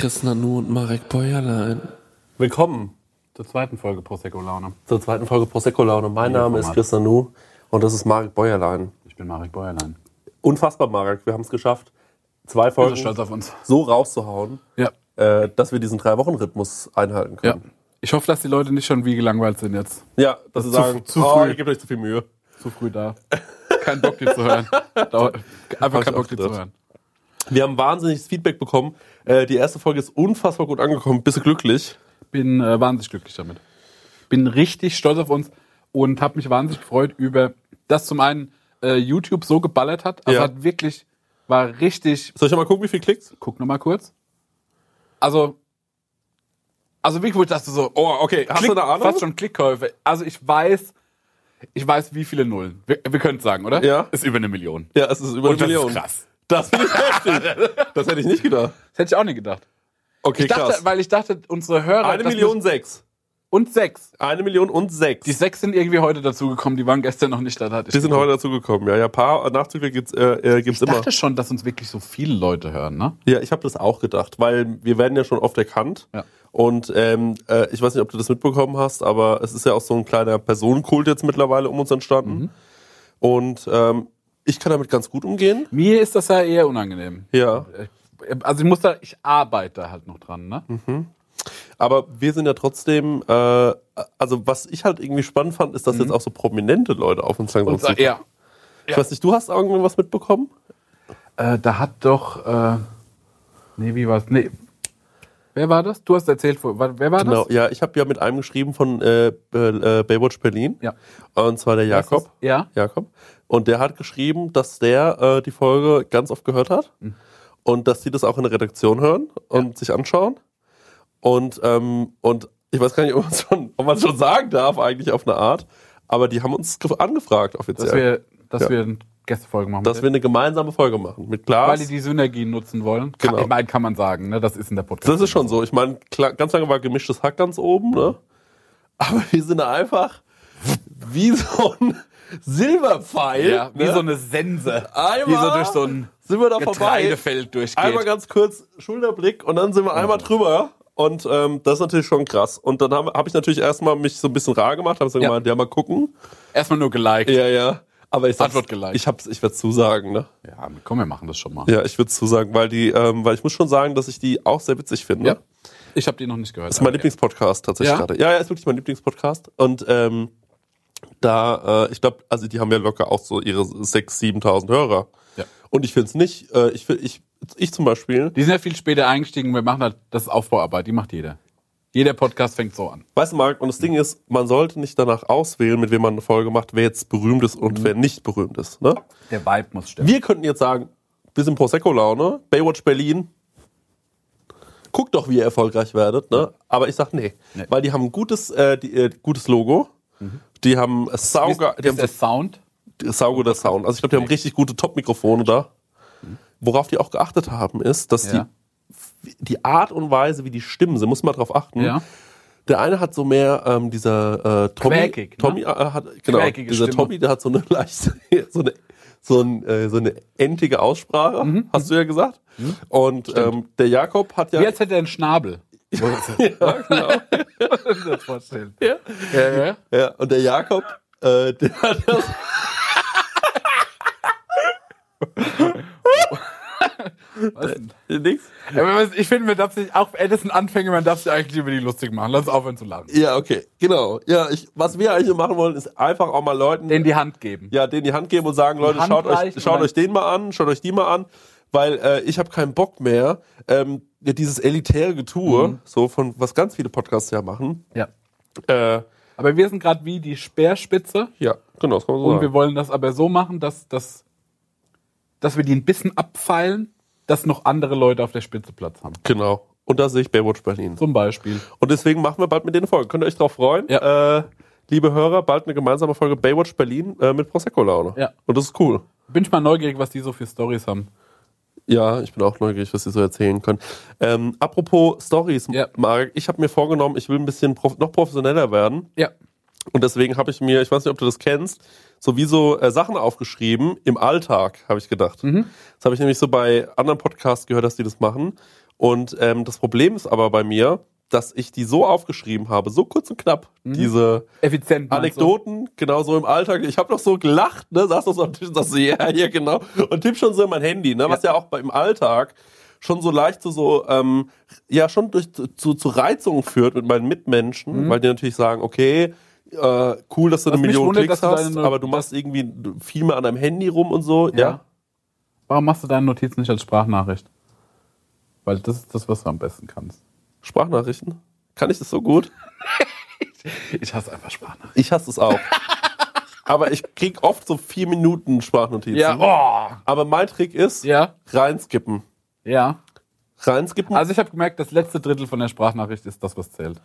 Chris Nanu und Marek Bäuerlein. Willkommen Zur zweiten Folge Prosecco Laune. zur zweiten Folge Prosecco Laune. Mein Name ist. Chris Nanu und das ist Marek Bäuerlein. Ich bin Marek Bäuerlein. Unfassbar, Marek. Wir haben es geschafft, zwei Folgen stolz auf uns. so rauszuhauen, Ja. äh, dass wir diesen Drei-Wochen-Rhythmus einhalten ja. können. Ich hoffe, dass die Leute nicht schon wie gelangweilt sind jetzt. Ja, dass sie Zu- sagen, zu oh, früh. ihr gebt euch zu viel Mühe. Zu früh da. Kein Bock, die zu hören. Einfach kein Bock, die zu hören. Wir haben wahnsinniges Feedback bekommen. Äh, die erste Folge ist unfassbar gut angekommen. Bist du glücklich? Bin äh, wahnsinnig glücklich damit. Bin richtig stolz auf uns und habe mich wahnsinnig gefreut über, dass zum einen äh, YouTube so geballert hat. Also Ja. hat wirklich, war richtig Soll ich mal gucken, wie viel Klicks? Guck noch mal kurz. Also, also wirklich, wo ich dachte so, Oh, okay. Hast Klick, du eine Ahnung? fast schon Klickkäufe. Also ich weiß, ich weiß, wie viele Nullen. Wir, wir können es sagen, oder? Ja. Ist über eine Million. Ja, es ist über Und eine das Million. ist krass. Das finde ich heftig. Das hätte ich nicht gedacht. Das hätte ich auch nicht gedacht. Okay, Ich dachte, krass. weil ich dachte, unsere Hörer. Eine Million sechs. und sechs. Eine Million und sechs. Die sechs sind irgendwie heute dazugekommen, die waren gestern noch nicht da. hatte ich Die sind geguckt. heute dazu gekommen. Ja, ja, paar Nachzügler gibt's, äh, äh, gibt's Ich immer. dachte schon, dass uns wirklich so viele Leute hören, ne? Ja, ich habe das auch gedacht, weil wir werden ja schon oft erkannt. Ja. Und ähm, äh, ich weiß nicht, ob du das mitbekommen hast, aber es ist ja auch so ein kleiner Personenkult jetzt mittlerweile um uns entstanden. Mhm. Und ähm, ich kann damit ganz gut umgehen. Mir ist das ja eher unangenehm. Ja. Also ich muss da, ich arbeite halt noch dran, ne? Aber wir sind ja trotzdem, äh, also was ich halt irgendwie spannend fand, ist, dass jetzt auch so prominente Leute auf uns langsam Mhm. Und, zukommen. ja. Ich weiß nicht, du hast irgendwie was mitbekommen? Äh, da hat doch. Äh, nee, wie war's? Nee. Wer war das? Du hast erzählt, wer war Genau, das? ja, ich habe ja mit einem geschrieben von äh, äh, Baywatch Berlin. Ja. Und zwar der Jakob. Ja. Jakob. Und der hat geschrieben, dass der äh, die Folge ganz oft gehört hat Mhm. und dass die das auch in der Redaktion hören und sich anschauen. Und, ähm, und ich weiß gar nicht, ob man schon, ob schon sagen darf, eigentlich auf eine Art, aber die haben uns ge- angefragt offiziell, Dass wir, dass Ja. wir eine Gästefolge machen. dass wir eine gemeinsame Folge machen mit Glas. weil die die Synergien nutzen wollen. Kann, Genau. Ich meine, kann man sagen, ne? Das ist in der Podcast. das ist schon so. Ich meine, ganz lange war gemischtes Hack ganz oben, ne? Aber wir sind einfach wie so ein Silberpfeil. Ja, wie ne? so eine Sense. Einmal Wie so durch so ein sind wir da vorbei. Getreidefeld durchgeht. Einmal ganz kurz Schulterblick und dann sind wir einmal drüber. Und ähm, das ist natürlich schon krass. Und dann habe hab ich natürlich erstmal mich so ein bisschen rar gemacht, habe so Ja. gemeint, ja, mal gucken. Erstmal nur geliked. Ja, ja. Aber ich Antwort geliked. ich hab's, ich werde zusagen, ne? Ja, komm, wir machen das schon mal. Ja, ich würde zusagen, weil die, ähm, weil ich muss schon sagen, dass ich die auch sehr witzig finde. Ja. Ich habe die noch nicht gehört. Das ist mein Lieblingspodcast tatsächlich Ja? gerade. Ja, ja, ist wirklich mein Lieblingspodcast. Und ähm, da, äh, ich glaube, also die haben ja locker auch so ihre 6.000, 7.000 Hörer. Ja. Und ich finde es nicht, äh, ich, ich, ich zum Beispiel, Die sind ja viel später eingestiegen. Wir machen halt, das ist Aufbauarbeit, die macht jeder. Jeder Podcast fängt so an. weißt du, Marc, und das Ding ist, man sollte nicht danach auswählen, mit wem man eine Folge macht, wer jetzt berühmt ist und wer nicht berühmt ist. Ne? Der Vibe muss stimmen. Wir könnten jetzt sagen, wir sind Prosecco-Laune, Baywatch Berlin. Guckt doch, wie ihr erfolgreich werdet, ne? Aber ich sag nee. Nee. Weil die haben ein gutes, äh, die, äh, gutes Logo. Die haben ist, sauger, wie die haben ist der Sound? so sauguter Sound. Also ich glaube, die haben richtig gute Top-Mikrofone da. Worauf die auch geachtet haben, ist, dass Ja. die die Art und Weise, wie die Stimmen sind, muss man drauf achten. Ja. Der eine hat so mehr ähm, dieser äh, Tommy, Quäkig, ne? Tommy äh, hat genau Quäkige dieser Stimme. Tommy, der hat so eine leicht so eine so, ein, äh, so eine entige Aussprache, Mhm. hast du ja gesagt. Und ähm, der Jakob hat ja als hätte er einen Schnabel. ja, genau. das vorstellen. ja. Ja, ja. ja, und der Jakob, äh, der hat das Was denn? nix. Ja, aber was- Ich finde, man darf sich, auch sind Anfänge, man darf sich eigentlich über die lustig machen. Lass uns aufhören zu lachen. Ja, okay, genau. Ja, ich, was wir eigentlich machen wollen, ist einfach auch mal Leuten Denen die Hand geben. ja, denen die Hand geben und sagen, Leute, Hand schaut euch, schaut euch den mal an, schaut euch die mal an, weil äh, ich habe keinen Bock mehr, ähm, dieses elitäre Getue, Mhm. so von was ganz viele Podcasts ja machen. Ja. Äh, Aber wir sind gerade wie die Speerspitze ja, genau, das kann man so und sagen. wir wollen das aber so machen, dass, dass, dass wir die ein bisschen abfeilen, dass noch andere Leute auf der Spitze Platz haben. Genau. Und da sehe ich Baywatch Berlin. Zum Beispiel. Und deswegen machen wir bald mit denen Folge. Könnt ihr euch drauf freuen? Ja. Äh, liebe Hörer, bald eine gemeinsame Folge Baywatch Berlin äh, mit Prosecco-Laune. Ja. Und das ist cool. Bin ich mal neugierig, was die so für Stories haben. Ja, ich bin auch neugierig, was sie so erzählen können. Ähm, apropos Stories, Ja. Marek, ich habe mir vorgenommen, ich will ein bisschen prof noch professioneller werden. Ja. Und deswegen habe ich mir, ich weiß nicht, ob du das kennst, sowieso äh, Sachen aufgeschrieben im Alltag, habe ich gedacht. Mhm. Das habe ich nämlich so bei anderen Podcasts gehört, dass die das machen. Und ähm, das Problem ist aber bei mir, dass ich die so aufgeschrieben habe, so kurz und knapp, diese Effizient. Anekdoten, genau so im Alltag. Ich habe noch so gelacht, ne, saß noch so am Tisch und sagst so, ja, ja, genau. Und tipp schon so in mein Handy, ne, was ja auch im Alltag schon so leicht zu so, ähm, ja, schon durch, zu, zu Reizungen führt mit meinen Mitmenschen, weil die natürlich sagen, okay, äh, cool, dass du Mhm. Was eine Million wundert, Klicks du hast, aber du machst irgendwie viel mehr an deinem Handy rum und so, ja. Ja. Warum machst du deine Notizen nicht als Sprachnachricht? Weil das ist das, was du am besten kannst. Sprachnachrichten. Kann ich das so gut? Ich hasse einfach Sprachnachrichten. Ich hasse es auch. aber ich krieg oft so vier Minuten Sprachnotizen. Ja, oh. Aber mein Trick ist, Ja, reinskippen. ja. Reinskippen. Also ich habe gemerkt, das letzte Drittel von der Sprachnachricht ist das, was zählt.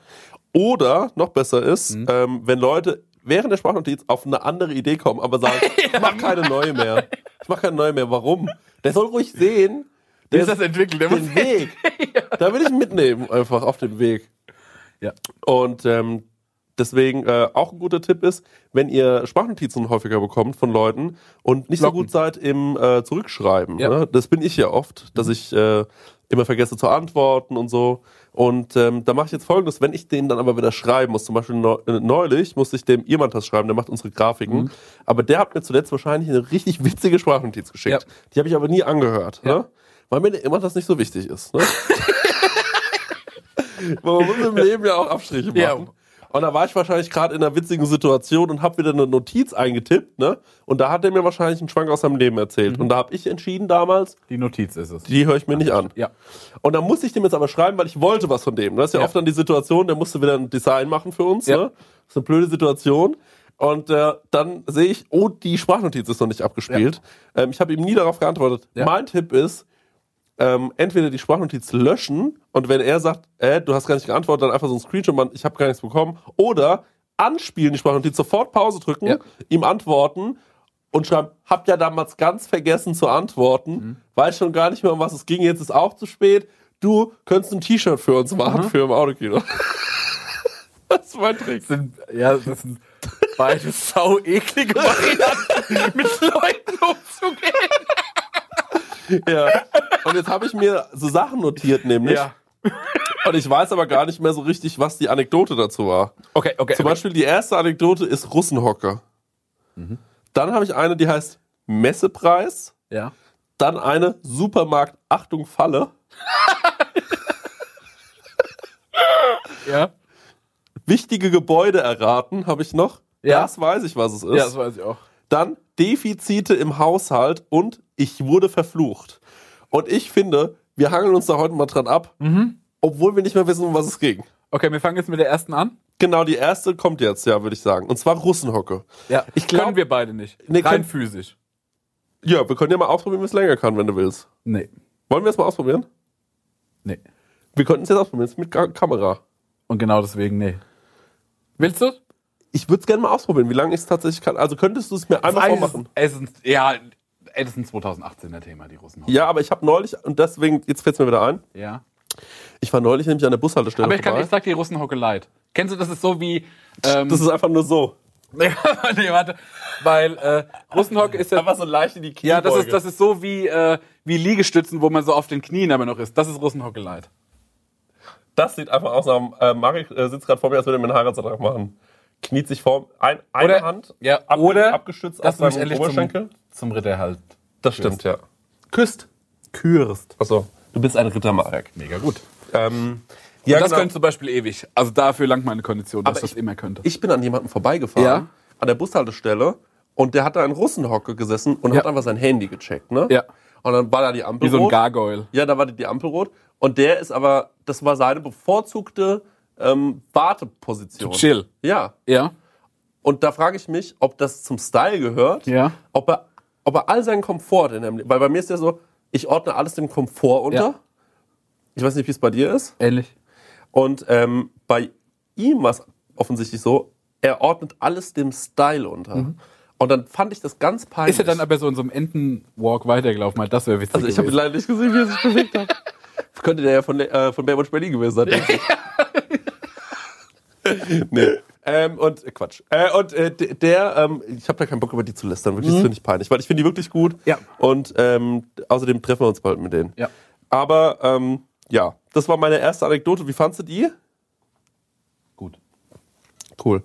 Oder, noch besser ist, Mhm. ähm, wenn Leute während der Sprachnotiz auf eine andere Idee kommen, aber sagen, ich mach keine neue mehr. Ich mach keine neue mehr. Warum? Der soll ruhig sehen, der ist das entwickelt? Der den muss- Weg. Da will ich mitnehmen, einfach auf dem Weg. Ja. Und ähm, deswegen äh, auch ein guter Tipp ist, wenn ihr Sprachnotizen häufiger bekommt von Leuten und nicht so Blocken. gut seid im äh, Zurückschreiben. Ja. Ne? Das bin ich ja oft, dass ich äh, immer vergesse zu antworten und so. Und ähm, da mache ich jetzt folgendes, wenn ich den dann aber wieder schreiben muss, zum Beispiel äh, neulich musste ich dem Irmantas schreiben, der macht unsere Grafiken, Mhm. aber der hat mir zuletzt wahrscheinlich eine richtig witzige Sprachnotiz geschickt. Ja. Die habe ich aber nie angehört, Ja. ne? Weil mir der Irmantas nicht so wichtig ist. Ne? Man muss im Leben ja auch Abstriche machen. Ja. Und da war ich wahrscheinlich gerade in einer witzigen Situation und habe wieder eine Notiz eingetippt, ne? Und da hat er mir wahrscheinlich einen Schwank aus seinem Leben erzählt. Und da habe ich entschieden damals, Die Notiz ist es. die höre ich mir nicht an. Ja. Und dann musste ich dem jetzt aber schreiben, weil ich wollte was von dem. Das ist ja, Ja. oft dann die Situation, der musste wieder ein Design machen für uns. Ja. Ne? Das ist eine blöde Situation. Und äh, dann sehe ich, oh, die Sprachnotiz ist noch nicht abgespielt. Ähm, ich habe ihm nie darauf geantwortet. Ja. Mein Tipp ist, ähm, entweder die Sprachnotiz löschen und wenn er sagt, äh, du hast gar nicht geantwortet, dann einfach so ein Screenshot machen, ich habe gar nichts bekommen. Oder anspielen die Sprachnotiz, sofort Pause drücken, Ja. ihm antworten und schreiben, hab ja damals ganz vergessen zu antworten, Mhm. weiß schon gar nicht mehr, um was es ging, jetzt ist auch zu spät. Du könntest ein T-Shirt für uns machen, Mhm. für im Autokino. das ist mein Trick. Sind, ja, das sind beide sau eklige Varianten, mit Leuten umzugehen. Ja. Und jetzt habe ich mir so Sachen notiert, nämlich. Ja. Und ich weiß aber gar nicht mehr so richtig, was die Anekdote dazu war. Okay, okay. Zum Beispiel die erste Anekdote ist Russenhocker. Dann habe ich eine, die heißt Messepreis. Ja. Dann eine Supermarkt Achtung Falle. Ja. Wichtige Gebäude erraten habe ich noch. Ja. Das weiß ich, was es ist. Ja, das weiß ich auch. Dann Defizite im Haushalt und ich wurde verflucht. Und ich finde, wir hangeln uns da heute mal dran ab, Mhm. obwohl wir nicht mehr wissen, um was es ging. Okay, wir fangen jetzt mit der ersten an. Genau, die erste kommt jetzt, ja, würde ich sagen. Und zwar Russenhocke. Ja. Ich glaub- Können wir beide nicht. Nee, Rein können- physisch. Ja, wir können ja mal ausprobieren, wie es länger kann, wenn du willst. Nee. Wollen wir es mal ausprobieren? Nee. Wir könnten es jetzt ausprobieren, jetzt mit Ka Kamera. Und genau deswegen, nee. Willst du? Ich würde es gerne mal ausprobieren, wie lange ich es tatsächlich kann. Also könntest du es mir einmal vormachen? Es ist, ja, ey, das ist ein 2018er Thema, die Russen. Ja, aber ich habe neulich, und deswegen, jetzt fällt es mir wieder ein, Ja. ich war neulich nämlich an der Bushaltestelle Aber ich, kann, ich sag dir Russenhocke leid. Kennst du, das ist so wie. Ähm, das ist einfach nur so. nee, warte. Weil äh, Russenhocke ist ja. Einfach so leicht in die Knie Ja, das ist, das ist so wie, äh, wie Liegestützen, wo man so auf den Knien aber noch ist. Das ist Russenhocke leid. Das sieht einfach aus, nach, äh, Marek äh, sitzt gerade vor mir, als würde er mir einen Heiratsantrag machen. Kniet sich vor, ein, eine Oder- Hand, Ja, ab, oder abgestützt auf du mich seinem Oberschenkel. zum, zum Ritter halt. Das stimmt, ja. Küsst. Kürst. Achso, du bist ein Ritter, Marek. Mega gut. Ähm, ja, das genau. könnte zum Beispiel ewig. Also dafür langt meine Kondition, dass Aber ich das immer könnte. Ich bin an jemanden vorbeigefahren, Ja. an der Bushaltestelle, und der hat da in Russenhocke gesessen und Ja. hat einfach sein Handy gecheckt, ne? Ja. Und dann war da die Ampel Wie so ein rot. Gargoyle. Ja, da war die, die Ampel rot. Und der ist aber, das war seine bevorzugte ähm, Warteposition. Chill. Ja. Ja. Und da frage ich mich, ob das zum Style gehört. Ja. Ob er, ob er all seinen Komfort in dem, weil bei mir ist ja so, ich ordne alles dem Komfort unter. Ja. Ich weiß nicht, wie es bei dir ist. Ähnlich. Und ähm, bei ihm war es offensichtlich so, er ordnet alles dem Style unter. Und dann fand ich das ganz peinlich. Mhm. Ist er dann aber so in so einem Entenwalk weitergelaufen? Weil das wäre witzig. also ich habe leider nicht gesehen, wie er sich bewegt hat. Könnte der ja von, äh, von Baywatch Berlin gewesen sein. nee. Ähm, und äh, Quatsch. Äh, und äh, der, ähm, ich habe da keinen Bock über die zu lästern, wirklich, das finde ich peinlich, weil ich finde die wirklich gut. Mhm. Ja. Und ähm, außerdem treffen wir uns bald mit denen. Ja. Aber ähm, ja, das war meine erste Anekdote. Wie fandst du die? Gut. Cool.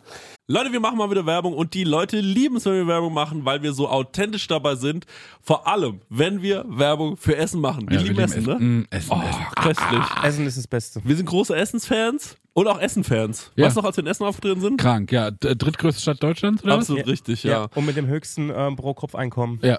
Leute, wir machen mal wieder Werbung und die Leute lieben es, wenn wir Werbung machen, weil wir so authentisch dabei sind. Vor allem, wenn wir Werbung für Essen machen. Wir Ja, lieben wir Essen, ne? Mm, Essen, Oh, Essen. köstlich. Essen ist das Beste. Wir sind große Essensfans und auch Essenfans. Ja. Weißt du noch, als wir in Essen aufgetreten sind? Krank, ja. Drittgrößte Stadt Deutschlands, oder Absolut richtig, ja. Und mit dem höchsten ähm, Pro-Kopf-Einkommen. was? Ja.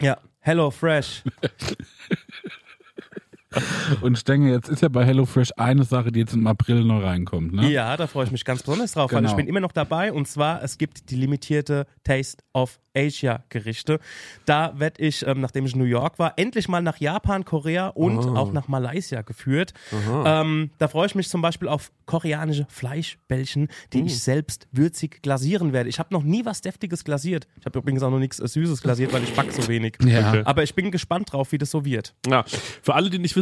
Ja, HelloFresh. Und Stenge, jetzt ist ja bei HelloFresh eine Sache, die jetzt im April neu reinkommt, ne? Ja, da freue ich mich ganz besonders drauf, weil Genau. ich bin immer noch dabei und zwar, es gibt die limitierte Taste of Asia Gerichte. Da werde ich, ähm, nachdem ich in New York war, endlich mal nach Japan, Korea und auch nach Malaysia geführt. Ähm, da freue ich mich zum Beispiel auf koreanische Fleischbällchen, die ich selbst würzig glasieren werde. Ich habe noch nie was Deftiges glasiert. Ich habe übrigens auch noch nichts äh, Süßes glasiert, weil ich back so wenig. Ja. Aber ich bin gespannt drauf, wie das so wird. Ja, für alle, die nicht wissen,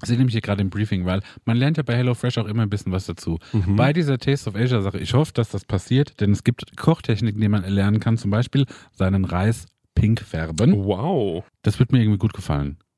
Ich sehe nämlich hier gerade im Briefing, weil man lernt ja bei HelloFresh auch immer ein bisschen was dazu. Bei dieser Taste of Asia Sache, ich hoffe, dass das passiert, denn es gibt Kochtechniken, die man lernen kann, zum Beispiel seinen Reis pink färben. Wow. Das wird mir irgendwie gut gefallen.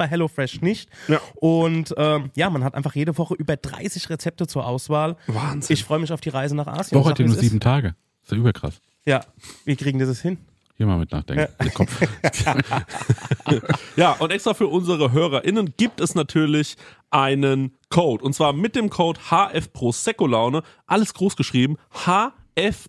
bei HelloFresh nicht. Ja. Und ähm, ja, man hat einfach jede Woche über 30 Rezepte zur Auswahl. Wahnsinn. Ich freue mich auf die Reise nach Asien. Woche ja wie nur es ist. sieben Tage. Ist ja überkrass. Ja, wie kriegen die das hin? Hier mal mit nachdenken. Der Kopf. Ja, und extra für unsere HörerInnen gibt es natürlich einen Code. Und zwar mit dem Code HF Prosecco Laune. Alles groß geschrieben. HF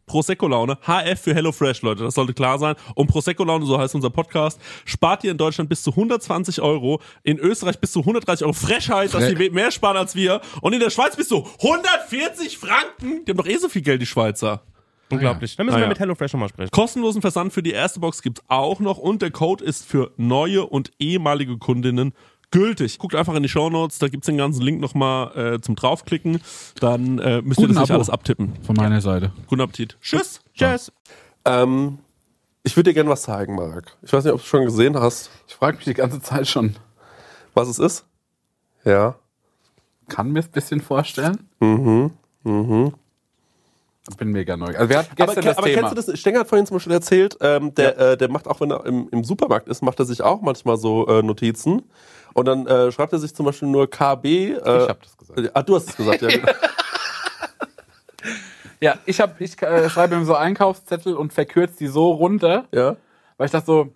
Prosecco Laune. HF für HelloFresh, Leute. Das sollte klar sein. Und Prosecco Laune, so heißt unser Podcast, spart ihr in Deutschland bis zu 120 Euro. In Österreich bis zu 130 Euro. Frechheit, dass die mehr sparen als wir. Und in der Schweiz bis zu 140 Franken. Die haben doch eh so viel Geld, die Schweizer. Unglaublich. Dann müssen Ah, wir ja. mit HelloFresh nochmal sprechen. Kostenlosen Versand für die erste Box gibt's auch noch und der Code ist für neue und ehemalige Kundinnen gültig. Guckt einfach in die Shownotes, da gibt's den ganzen Link nochmal äh, zum draufklicken. Dann äh, müsst ihr Guten das nicht Abo. alles abtippen. Von meiner Seite. Guten Appetit. Tschüss. Tschüss. Ähm, ich würde dir gerne was zeigen, Marek. Ich weiß nicht, ob du es schon gesehen hast, Ich frage mich die ganze Zeit schon. was es ist. Ja. Kann mir es ein bisschen vorstellen. Mhm. Mhm. Bin mega neu. Also wir hatten Aber, gestern ke- das aber Thema. kennst du das? Stenger hat vorhin zum Beispiel erzählt, ähm, der, äh, der macht auch, wenn er im, im Supermarkt ist, macht er sich auch manchmal so äh, Notizen. Und dann äh, schreibt er sich zum Beispiel nur KB. Äh, Ich hab das gesagt. Ah, du hast es gesagt, ja. genau. Ja, ich, hab, ich äh, schreibe mir so Einkaufszettel und verkürze die so runter, ja. weil ich dachte so,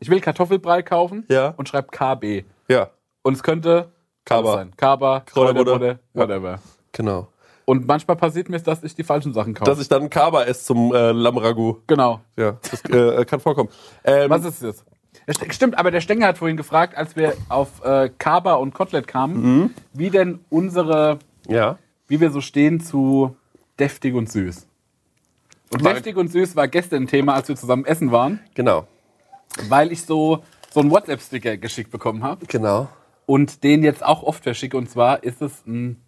ich will Kartoffelbrei kaufen Ja. und schreibe KB. Ja, Und es könnte Kaba. sein. Kaba, Kräuterbutter. Kräuterbutter, Ja. whatever. genau. Und manchmal passiert mir, dass ich die falschen Sachen kaufe. Dass ich dann Kaba esse zum äh, Lammragout. genau. Ja, das äh, kann vorkommen. Ähm, Was ist das? Stimmt, aber der Stenger hat vorhin gefragt, als wir auf äh, Kaba und Kotelett kamen, wie denn unsere, Ja. wie wir so stehen zu deftig und süß. Und deftig und süß war gestern ein Thema, als wir zusammen essen waren, Genau. weil ich so, so einen WhatsApp-Sticker geschickt bekommen habe Genau. und den jetzt auch oft verschicke. Und zwar ist es ein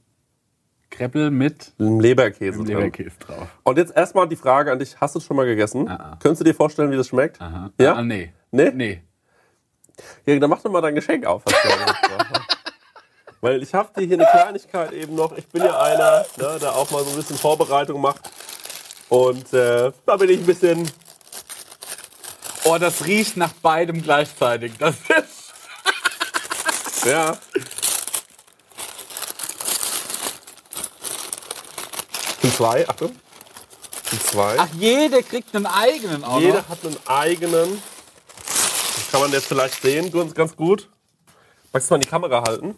Kreppel mit Leberkäse. Leberkäse drauf. Und jetzt erstmal die Frage an dich: Hast du es schon mal gegessen? Ah, ah. Könntest du dir vorstellen, wie das schmeckt? Aha. Ja? Ah, nee. Nee? Nee. Ja, dann mach doch mal dein Geschenk auf. Weil ich habe dir hier eine Kleinigkeit eben noch. Ich bin ja einer, ne, der auch mal so ein bisschen Vorbereitung macht. Und äh, da bin ich ein bisschen. Oh, das riecht nach beidem gleichzeitig. Das ist. Ja. Zwei, Achtung. Sind zwei. Ach, jeder kriegt einen eigenen auch Jeder noch. hat einen eigenen. Das kann man jetzt vielleicht sehen, ganz, ganz gut. Magst du mal in die Kamera halten?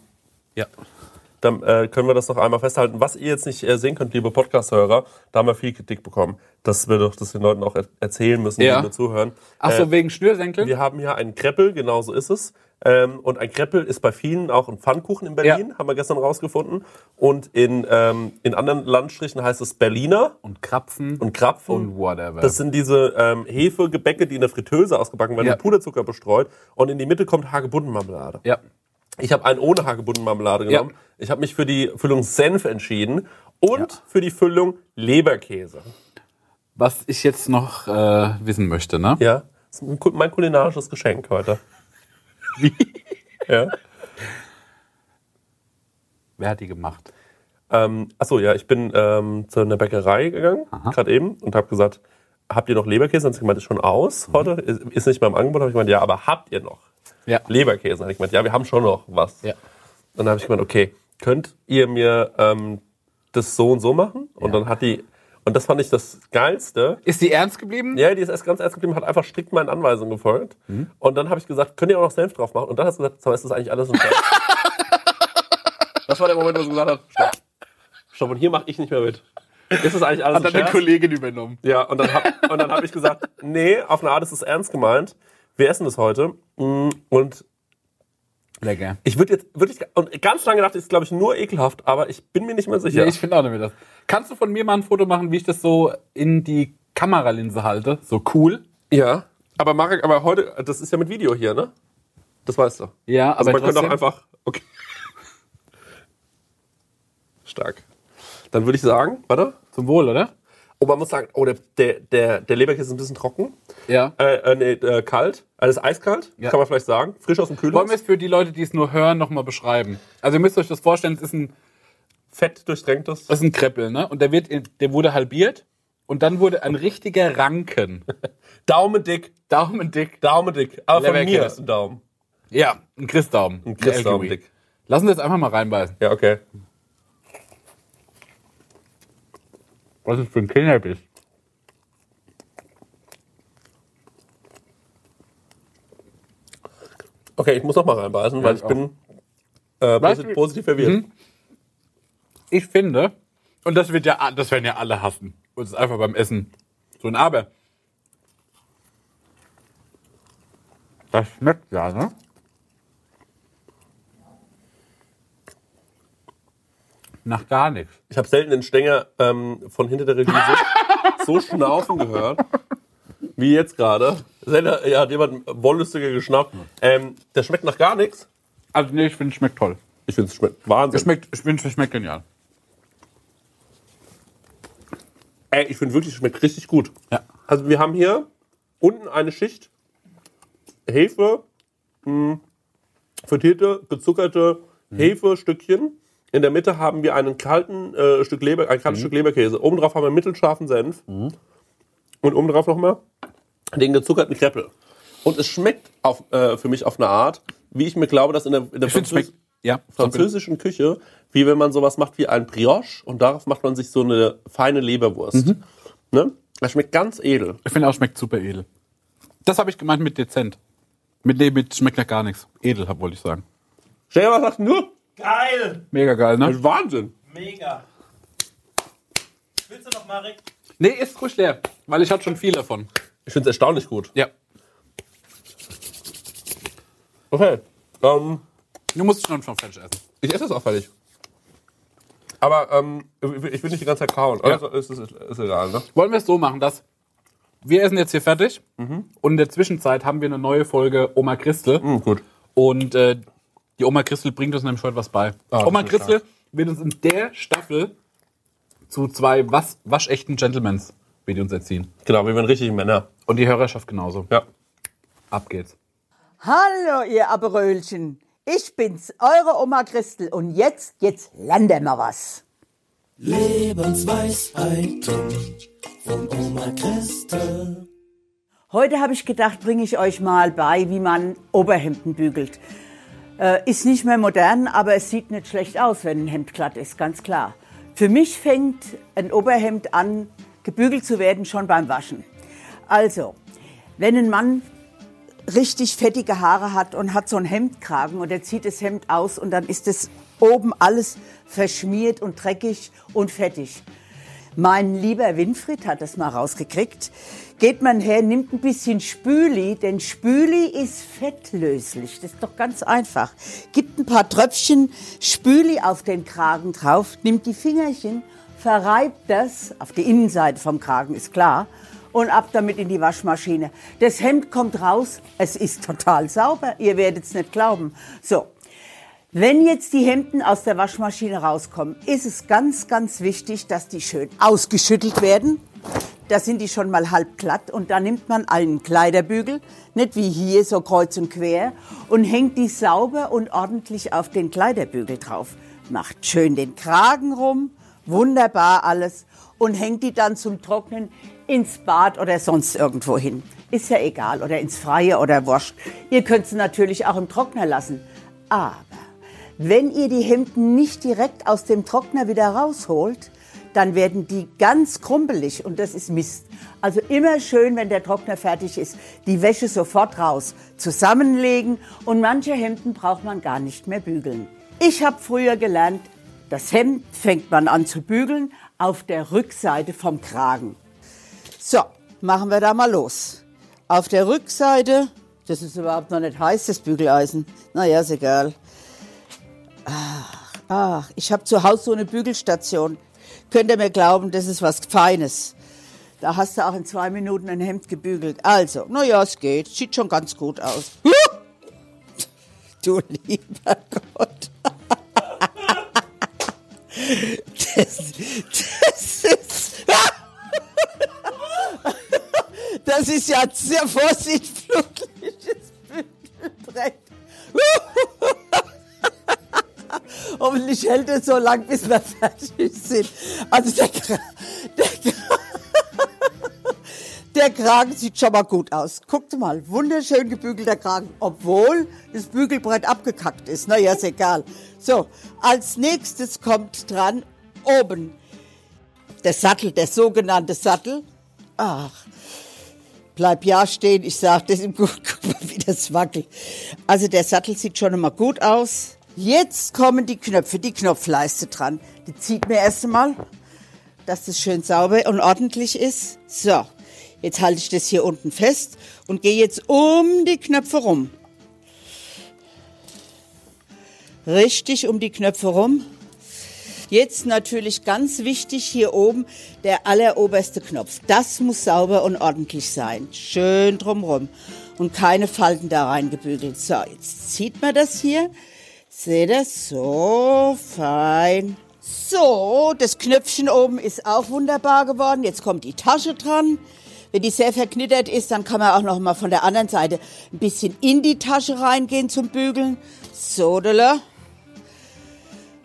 Ja. Dann äh, können wir das noch einmal festhalten. Was ihr jetzt nicht äh, sehen könnt, liebe Podcast-Hörer, da haben wir viel Kritik bekommen, dass wir doch das den Leuten auch er erzählen müssen, Ja. die nur zuhören. Ach so, Äh, wegen Schnürsenkeln? wir haben hier einen Kreppel, genau so ist es. Ähm, und ein Kreppel ist bei vielen auch ein Pfannkuchen in Berlin, haben wir gestern rausgefunden. Und in, ähm, in anderen Landstrichen heißt es Berliner Und Krapfen und Krapfen. und whatever. Das sind diese ähm, Hefegebäcke, die in der Fritteuse ausgebacken werden, Ja. mit Puderzucker bestreut. Und in die Mitte kommt Hagebuttenmarmelade. ja. Ich habe einen ohne Hagebuttenmarmelade genommen. Ich habe mich für die Füllung Senf entschieden und für die Füllung Leberkäse. Was ich jetzt noch äh, wissen möchte, ne? Ja, mein kulinarisches Geschenk heute. Wie? Ja. Wer hat die gemacht? Ähm, achso, ja, ich bin ähm, zu einer Bäckerei gegangen, gerade eben, und habe gesagt, habt ihr noch Leberkäse? Dann hat sie gemeint, ist schon aus heute, ist, ist nicht mehr im Angebot. habe ich gemeint, ja, aber habt ihr noch Ja. Leberkäse? Dann habe ich gemeint, ja, wir haben schon noch was. Ja. Dann habe ich gemeint, okay, könnt ihr mir ähm, das so und so machen? Und dann hat die, und das fand ich das Geilste. Ist die ernst geblieben? Ja, die ist erst ganz ernst geblieben, hat einfach strikt meinen Anweisungen gefolgt. Und dann habe ich gesagt, könnt ihr auch noch Senf drauf machen? Und dann hat sie gesagt, sag mal, ist das eigentlich alles ein Senf? das war der Moment, wo sie gesagt hat, stopp. Stopp, und hier mache ich nicht mehr mit. Ist das eigentlich alles Hat ein dann eine Scherz? Kollegin übernommen. Ja, und dann habe hab ich gesagt, nee, auf eine Art ist es ernst gemeint. Wir essen das heute. Mm, Und Lecker. ich würde jetzt wirklich, und ganz lange dachte ich, ist glaube ich nur ekelhaft, aber ich bin mir nicht mehr sicher. Ja, ich finde auch nicht mehr das. Kannst du von mir mal ein Foto machen, wie ich das so in die Kameralinse halte? So cool. ja. Aber Marek, aber heute, das ist ja mit Video hier, ne? Das weißt du. Ja, Also aber man könnte auch trotzdem- einfach. Okay. Stark. Dann würde ich sagen, warte. Zum Wohl, oder? Oh, man muss sagen, oh, der, der, der, Leberkäse ist ein bisschen trocken. Ja. Äh, äh, nee, äh, kalt. Alles eiskalt, Ja. kann man vielleicht sagen. Frisch aus dem Wollen Kühlhaus. wir es für die Leute, die es nur hören, nochmal beschreiben? Also ihr müsst euch das vorstellen, es ist ein, Fett durchtränktes. das ist ein Kreppel, ne? Und der, wird, der wurde halbiert und dann wurde ein richtiger Ranken. Daumendick. Daumendick. Daumendick. Aber von mir ist ein Daumen. Ja, ein Christdaumen. Ein Christdaumen dick. Lass uns jetzt einfach mal reinbeißen. Ja, okay. Was ist für ein Kinderbiss? Okay, ich muss noch mal reinbeißen, weil ich auch. bin äh, Weißt posi du- positiv verwirrt. Ich finde, und das wird ja, das werden ja alle hassen. Und es ist einfach beim Essen so ein Aber. Das schmeckt ja, ne? Nach gar nichts. Ich habe selten den Stänger ähm, von hinter der Regie so, so schnaufen gehört, wie jetzt gerade. Selten ja, hat jemand wollüstiger geschnauft. Ähm, der schmeckt nach gar nichts. Also nee, ich finde, es schmeckt toll. Ich finde es schmeckt Wahnsinn. Es schmeckt, ich finde, es schmeckt genial. Ey, ich finde wirklich, es schmeckt richtig gut. Ja. Also wir haben hier unten eine Schicht Hefe, mh, frittierte, gezuckerte Hefestückchen. In der Mitte haben wir einen kalten äh, Stück Leber, ein kaltes Stück Leberkäse. Oben drauf haben wir mittelscharfen Senf. Und oben drauf nochmal den gezuckerten Kreppel. Und es schmeckt auf, äh, für mich auf eine Art, wie ich mir glaube, dass in der, in der schmeckt. Ja, französischen Küche, wie wenn man sowas macht wie ein Brioche und darauf macht man sich so eine feine Leberwurst. Ne? Das schmeckt ganz edel. Ich finde auch, schmeckt super edel. Das habe ich gemeint mit dezent. Mit, nee, mit schmeckt nach gar nichts. Edel, hab- wollte ich sagen. Stell dir mal was nur. Geil! Mega geil, Das ne? ist Wahnsinn. Mega. Willst du noch, Marek? Nee, ist ruhig leer, weil ich hatte schon viel davon. Ich finde es erstaunlich gut. Ja. Okay. Ähm, Du musst schon vom Fleisch essen. ich esse es auch fertig. Aber ähm, ich will nicht die ganze Zeit kauen. Ja. Also, ist, ist, ist, ist egal, ne? Wollen wir es so machen, dass wir essen jetzt hier fertig und in der Zwischenzeit haben wir eine neue Folge Oma Christel. Mhm, gut. Und äh, die Oma Christel bringt uns nämlich heute was bei. Ah, Oma ist Christel wird uns in der Staffel zu zwei was, waschechten Gentlemans, wie die uns erziehen. Genau, wir werden richtig Männer. Und die Hörerschaft genauso. Ja. Ab geht's. Hallo, ihr Aberöllchen. Ich bin's, eure Oma Christel. Und jetzt, jetzt landen wir was. Lebensweisheiten von Oma Christel. Heute habe ich gedacht, bringe ich euch mal bei, wie man Oberhemden bügelt. Äh, ist nicht mehr modern, aber es sieht nicht schlecht aus, wenn ein Hemd glatt ist, ganz klar. Für mich fängt ein Oberhemd an, gebügelt zu werden, schon beim Waschen. Also, wenn ein Mann richtig fettige Haare hat und hat so einen Hemdkragen und er zieht das Hemd aus und dann ist es oben alles verschmiert und dreckig und fettig. Mein lieber Winfried hat das mal rausgekriegt. Geht man her, nimmt ein bisschen Spüli, denn Spüli ist fettlöslich. Das ist doch ganz einfach. Gibt ein paar Tröpfchen Spüli auf den Kragen drauf, nimmt die Fingerchen, verreibt das, auf die Innenseite vom Kragen ist klar, und ab damit in die Waschmaschine. Das Hemd kommt raus, es ist total sauber, ihr werdet es nicht glauben. So, wenn jetzt die Hemden aus der Waschmaschine rauskommen, ist es ganz, ganz wichtig, dass die schön ausgeschüttelt werden. Da sind die schon mal halb glatt und da nimmt man einen Kleiderbügel, nicht wie hier so kreuz und quer, und hängt die sauber und ordentlich auf den Kleiderbügel drauf. Macht schön den Kragen rum, wunderbar alles und hängt die dann zum Trocknen ins Bad oder sonst irgendwo hin. Ist ja egal, oder ins Freie oder wurscht. Ihr könnt sie natürlich auch im Trockner lassen. Aber wenn ihr die Hemden nicht direkt aus dem Trockner wieder rausholt, dann werden die ganz krumpelig und das ist Mist. Also immer schön, wenn der Trockner fertig ist, die Wäsche sofort raus, zusammenlegen und manche Hemden braucht man gar nicht mehr bügeln. Ich habe früher gelernt, das Hemd fängt man an zu bügeln auf der Rückseite vom Kragen. So, machen wir da mal los. Auf der Rückseite, das ist überhaupt noch nicht heiß, das Bügeleisen. Naja, ist egal. Ach, ach, ich habe zu Hause so eine Bügelstation. Könnt ihr mir glauben, das ist was Feines. Da hast du auch in zwei Minuten ein Hemd gebügelt. Also, naja, es geht. Sieht schon ganz gut aus. Du lieber Gott. Das, das ist. Das ist ja sehr vorsintflutliches Bügelbrett. Hoffentlich hält es so lang, bis wir fertig sind. Also der, Kra der, Kra der Kragen sieht schon mal gut aus. Guckt mal, wunderschön gebügelter Kragen, obwohl das Bügelbrett abgekackt ist. Naja, ist egal. So, als nächstes kommt dran oben der Sattel, der sogenannte Sattel. Ach, bleib ja stehen, ich sag das im guck mal, wie das wackelt. Also der Sattel sieht schon immer gut aus. Jetzt kommen die Knöpfe, die Knopfleiste dran. Die zieht mir erst einmal, dass das schön sauber und ordentlich ist. So, jetzt halte ich das hier unten fest und gehe jetzt um die Knöpfe rum. Richtig um die Knöpfe rum. Jetzt natürlich ganz wichtig hier oben der alleroberste Knopf. Das muss sauber und ordentlich sein. Schön drumrum und keine Falten da reingebügelt. So, jetzt zieht man das hier. Seht ihr? So, fein. So, das Knöpfchen oben ist auch wunderbar geworden. Jetzt kommt die Tasche dran. Wenn die sehr verknittert ist, dann kann man auch noch mal von der anderen Seite ein bisschen in die Tasche reingehen zum Bügeln. So, dele.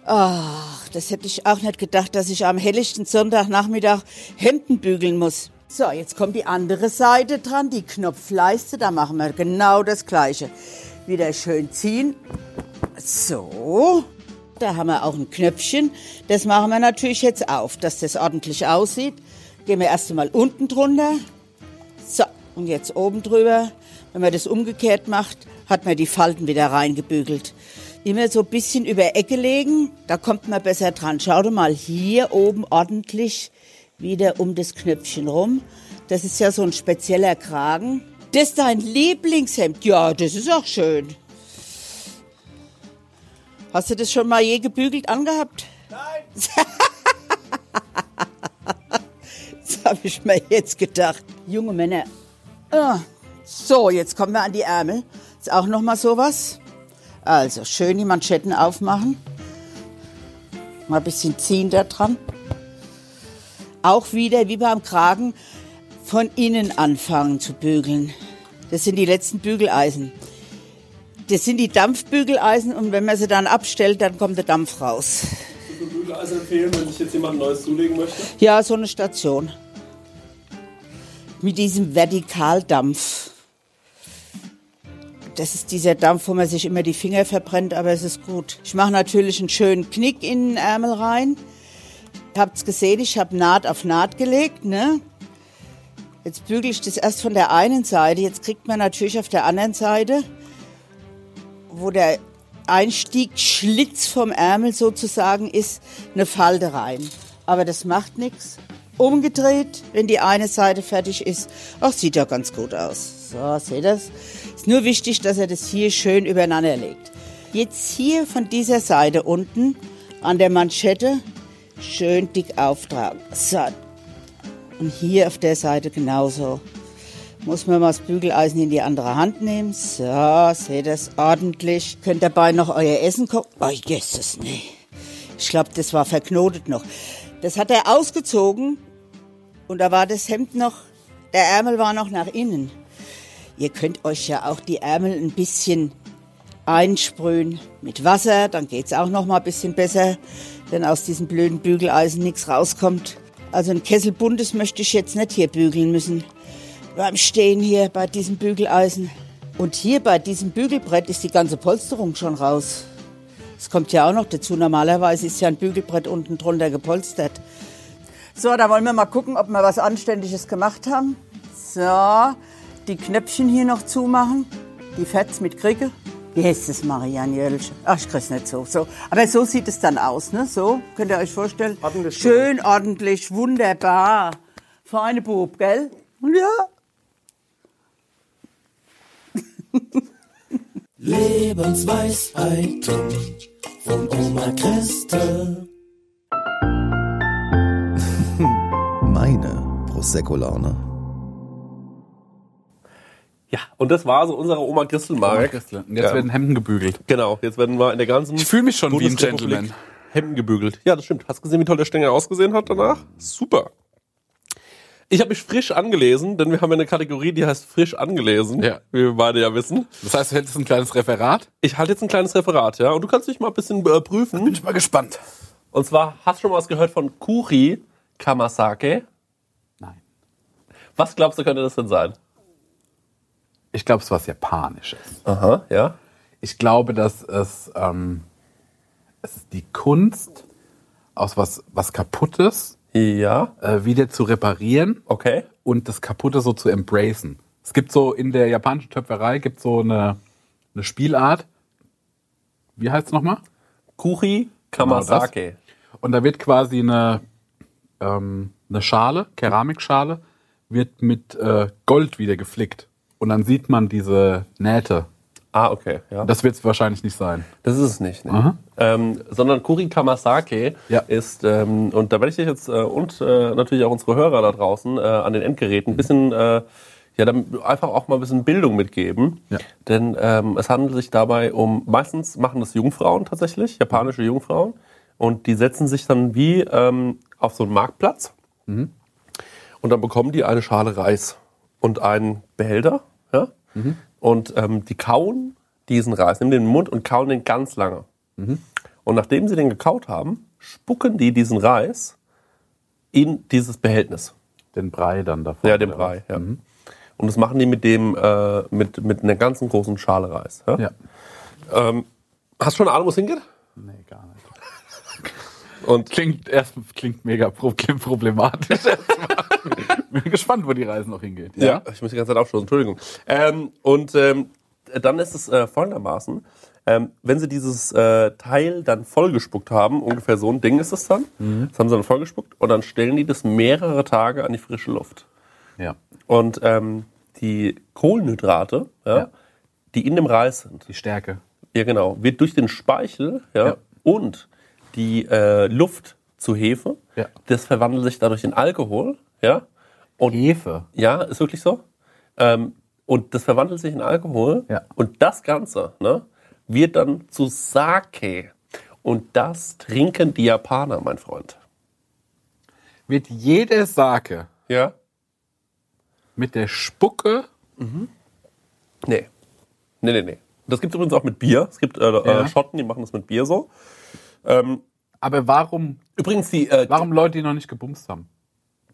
Ach, das hätte ich auch nicht gedacht, dass ich am helllichten Sonntagnachmittag Hemden bügeln muss. So, jetzt kommt die andere Seite dran, die Knopfleiste. Da machen wir genau das Gleiche. Wieder schön ziehen. So. Da haben wir auch ein Knöpfchen. Das machen wir natürlich jetzt auf, dass das ordentlich aussieht. Gehen wir erst einmal unten drunter. So, und jetzt oben drüber. Wenn man das umgekehrt macht, hat man die Falten wieder reingebügelt. Immer so ein bisschen über Ecke legen, da kommt man besser dran. Schau dir mal hier oben ordentlich wieder um das Knöpfchen rum. Das ist ja so ein spezieller Kragen. Das ist dein Lieblingshemd. Ja, das ist auch schön. Hast du das schon mal je gebügelt angehabt? Nein. das habe ich mir jetzt gedacht. Junge Männer. Ah, so, jetzt kommen wir an die Ärmel. Ist auch noch mal sowas. Also schön die Manschetten aufmachen. Mal ein bisschen ziehen da dran. auch wieder wie beim Kragen von innen anfangen zu bügeln. Das sind die letzten Bügeleisen. Das sind die Dampfbügeleisen und wenn man sie dann abstellt, dann kommt der Dampf raus. Bügeleisen empfehlen, wenn sich jetzt jemand neues zulegen möchte? Ja, so eine Station. Mit diesem Vertikaldampf. Das ist dieser Dampf, wo man sich immer die Finger verbrennt, aber es ist gut. Ich mache natürlich einen schönen Knick in den Ärmel rein. Habt's gesehen, ich habe Naht auf Naht gelegt, ne? Jetzt bügel ich das erst von der einen Seite. Jetzt kriegt man natürlich auf der anderen Seite, wo der Einstiegschlitz vom Ärmel sozusagen ist, eine Falte rein. Aber das macht nichts. Umgedreht, wenn die eine Seite fertig ist. Ach, sieht ja ganz gut aus. So, seht ihr das? Ist nur wichtig, dass er das hier schön übereinander legt. Jetzt hier von dieser Seite unten an der Manschette schön dick auftragen. So. Und hier auf der Seite genauso. Muss man mal das Bügeleisen in die andere Hand nehmen. So, seht das ordentlich. Könnt dabei noch euer Essen kochen. Oh, Jesus, nee. Ich glaube, das war verknotet noch. Das hat er ausgezogen und da war das Hemd noch, der Ärmel war noch nach innen. Ihr könnt euch ja auch die Ärmel ein bisschen einsprühen mit Wasser, dann geht's auch noch mal ein bisschen besser, wenn aus diesen blöden Bügeleisen nichts rauskommt. Also ein Kessel Buntes möchte ich jetzt nicht hier bügeln müssen. Beim Stehen hier bei diesem Bügeleisen. Und hier bei diesem Bügelbrett ist die ganze Polsterung schon raus. Das kommt ja auch noch dazu. Normalerweise ist ja ein Bügelbrett unten drunter gepolstert. So, da wollen wir mal gucken, ob wir was Anständiges gemacht haben. So, die Knöpfchen hier noch zumachen. Die Fetts mit Kricke. Wie heißt das, Marianne Jölsch? Ach, ich krieg's nicht so. so. Aber so sieht es dann aus, ne? So, könnt ihr euch vorstellen? Ordentlich. Schön, ordentlich, wunderbar. Feine Bub, gell? Ja. Lebensweisheiten von Oma Christel. Meine Prosecco-Laune. Ja, und das war so unsere Oma Christelmark. Christel. Und jetzt Ja. werden Hemden gebügelt. Genau, jetzt werden wir in der ganzen. Ich fühle mich schon wie ein Gentleman. Hemden gebügelt. Ja, das stimmt. Hast du gesehen, wie toll der Stängel ausgesehen hat danach? Super. Ich habe mich frisch angelesen, denn wir haben ja eine Kategorie, die heißt frisch angelesen, Ja. wie wir beide ja wissen. Das heißt, du hättest ein kleines Referat? Ich halte jetzt ein kleines Referat, ja, und du kannst dich mal ein bisschen äh, prüfen. Bin ich mal gespannt. Und zwar, hast du schon mal was gehört von Kuri Kamasake? Nein. Was glaubst du, könnte das denn sein? Ich glaube, es ist was Japanisches. Aha, ja. Ich glaube, dass es, ähm, es ist die Kunst, aus was, was Kaputtes Ja, äh, wieder zu reparieren okay. und das Kaputte so zu embracen. Es gibt so in der japanischen Töpferei gibt so eine, eine Spielart. Wie heißt es nochmal? Kuri Kamasake. Und da wird quasi eine, ähm, eine Schale, Keramikschale, wird mit äh, Gold wieder geflickt. Und dann sieht man diese Nähte. Ah, okay, ja. Das wird es wahrscheinlich nicht sein. Das ist es nicht. Ne? Aha. Ähm, sondern Kuri Kamasake Ja. ist, ähm, und da werde ich dich jetzt äh, und äh, natürlich auch unsere Hörer da draußen äh, an den Endgeräten ein bisschen, äh, ja, dann einfach auch mal ein bisschen Bildung mitgeben. Ja. Denn ähm, es handelt sich dabei um, meistens machen das Jungfrauen tatsächlich, japanische Jungfrauen. Und die setzen sich dann wie ähm, auf so einen Marktplatz. Mhm. Und dann bekommen die eine Schale Reis und einen Behälter. Ja? Mhm. Und ähm, die kauen diesen Reis, nehmen den in den Mund und kauen den ganz lange. Mhm. Und nachdem sie den gekaut haben, spucken die diesen Reis in dieses Behältnis. Den Brei dann davon. Ja, den Brei. Ja. Und das machen die mit dem, äh, mit, mit einer ganzen großen Schale Reis. Ja? Ja. Ähm, hast du schon eine Ahnung, wo es hingeht? Nee, gar nicht. Und Klingt erst klingt mega problematisch. Bin gespannt, wo die Reise noch hingeht. Ja, ich muss die ganze Zeit aufstoßen, Entschuldigung. Ähm, und ähm, dann ist es äh, folgendermaßen, ähm, wenn sie dieses äh, Teil dann vollgespuckt haben, ungefähr so ein Ding ist es dann, das haben sie dann vollgespuckt und dann stellen die das mehrere Tage an die frische Luft. ja. Und ähm, die Kohlenhydrate, ja, Ja. die in dem Reis sind, Die Stärke. ja genau, wird durch den Speichel ja, Ja. und die äh, Luft zu Hefe, Ja. das verwandelt sich dadurch in Alkohol, ja, und Hefe. ja, ist wirklich so. Ähm, und das verwandelt sich in Alkohol. Ja. Und das Ganze ne, wird dann zu Sake. Und das trinken die Japaner, mein Freund. wird jede Sake Ja? mit der Spucke Nee. Nee, nee, nee. Das gibt es übrigens auch mit Bier. Es gibt äh, Ja. äh, Schotten, die machen das mit Bier so. Ähm, Aber warum, übrigens, die, äh, warum Leute, die noch nicht gebumst haben?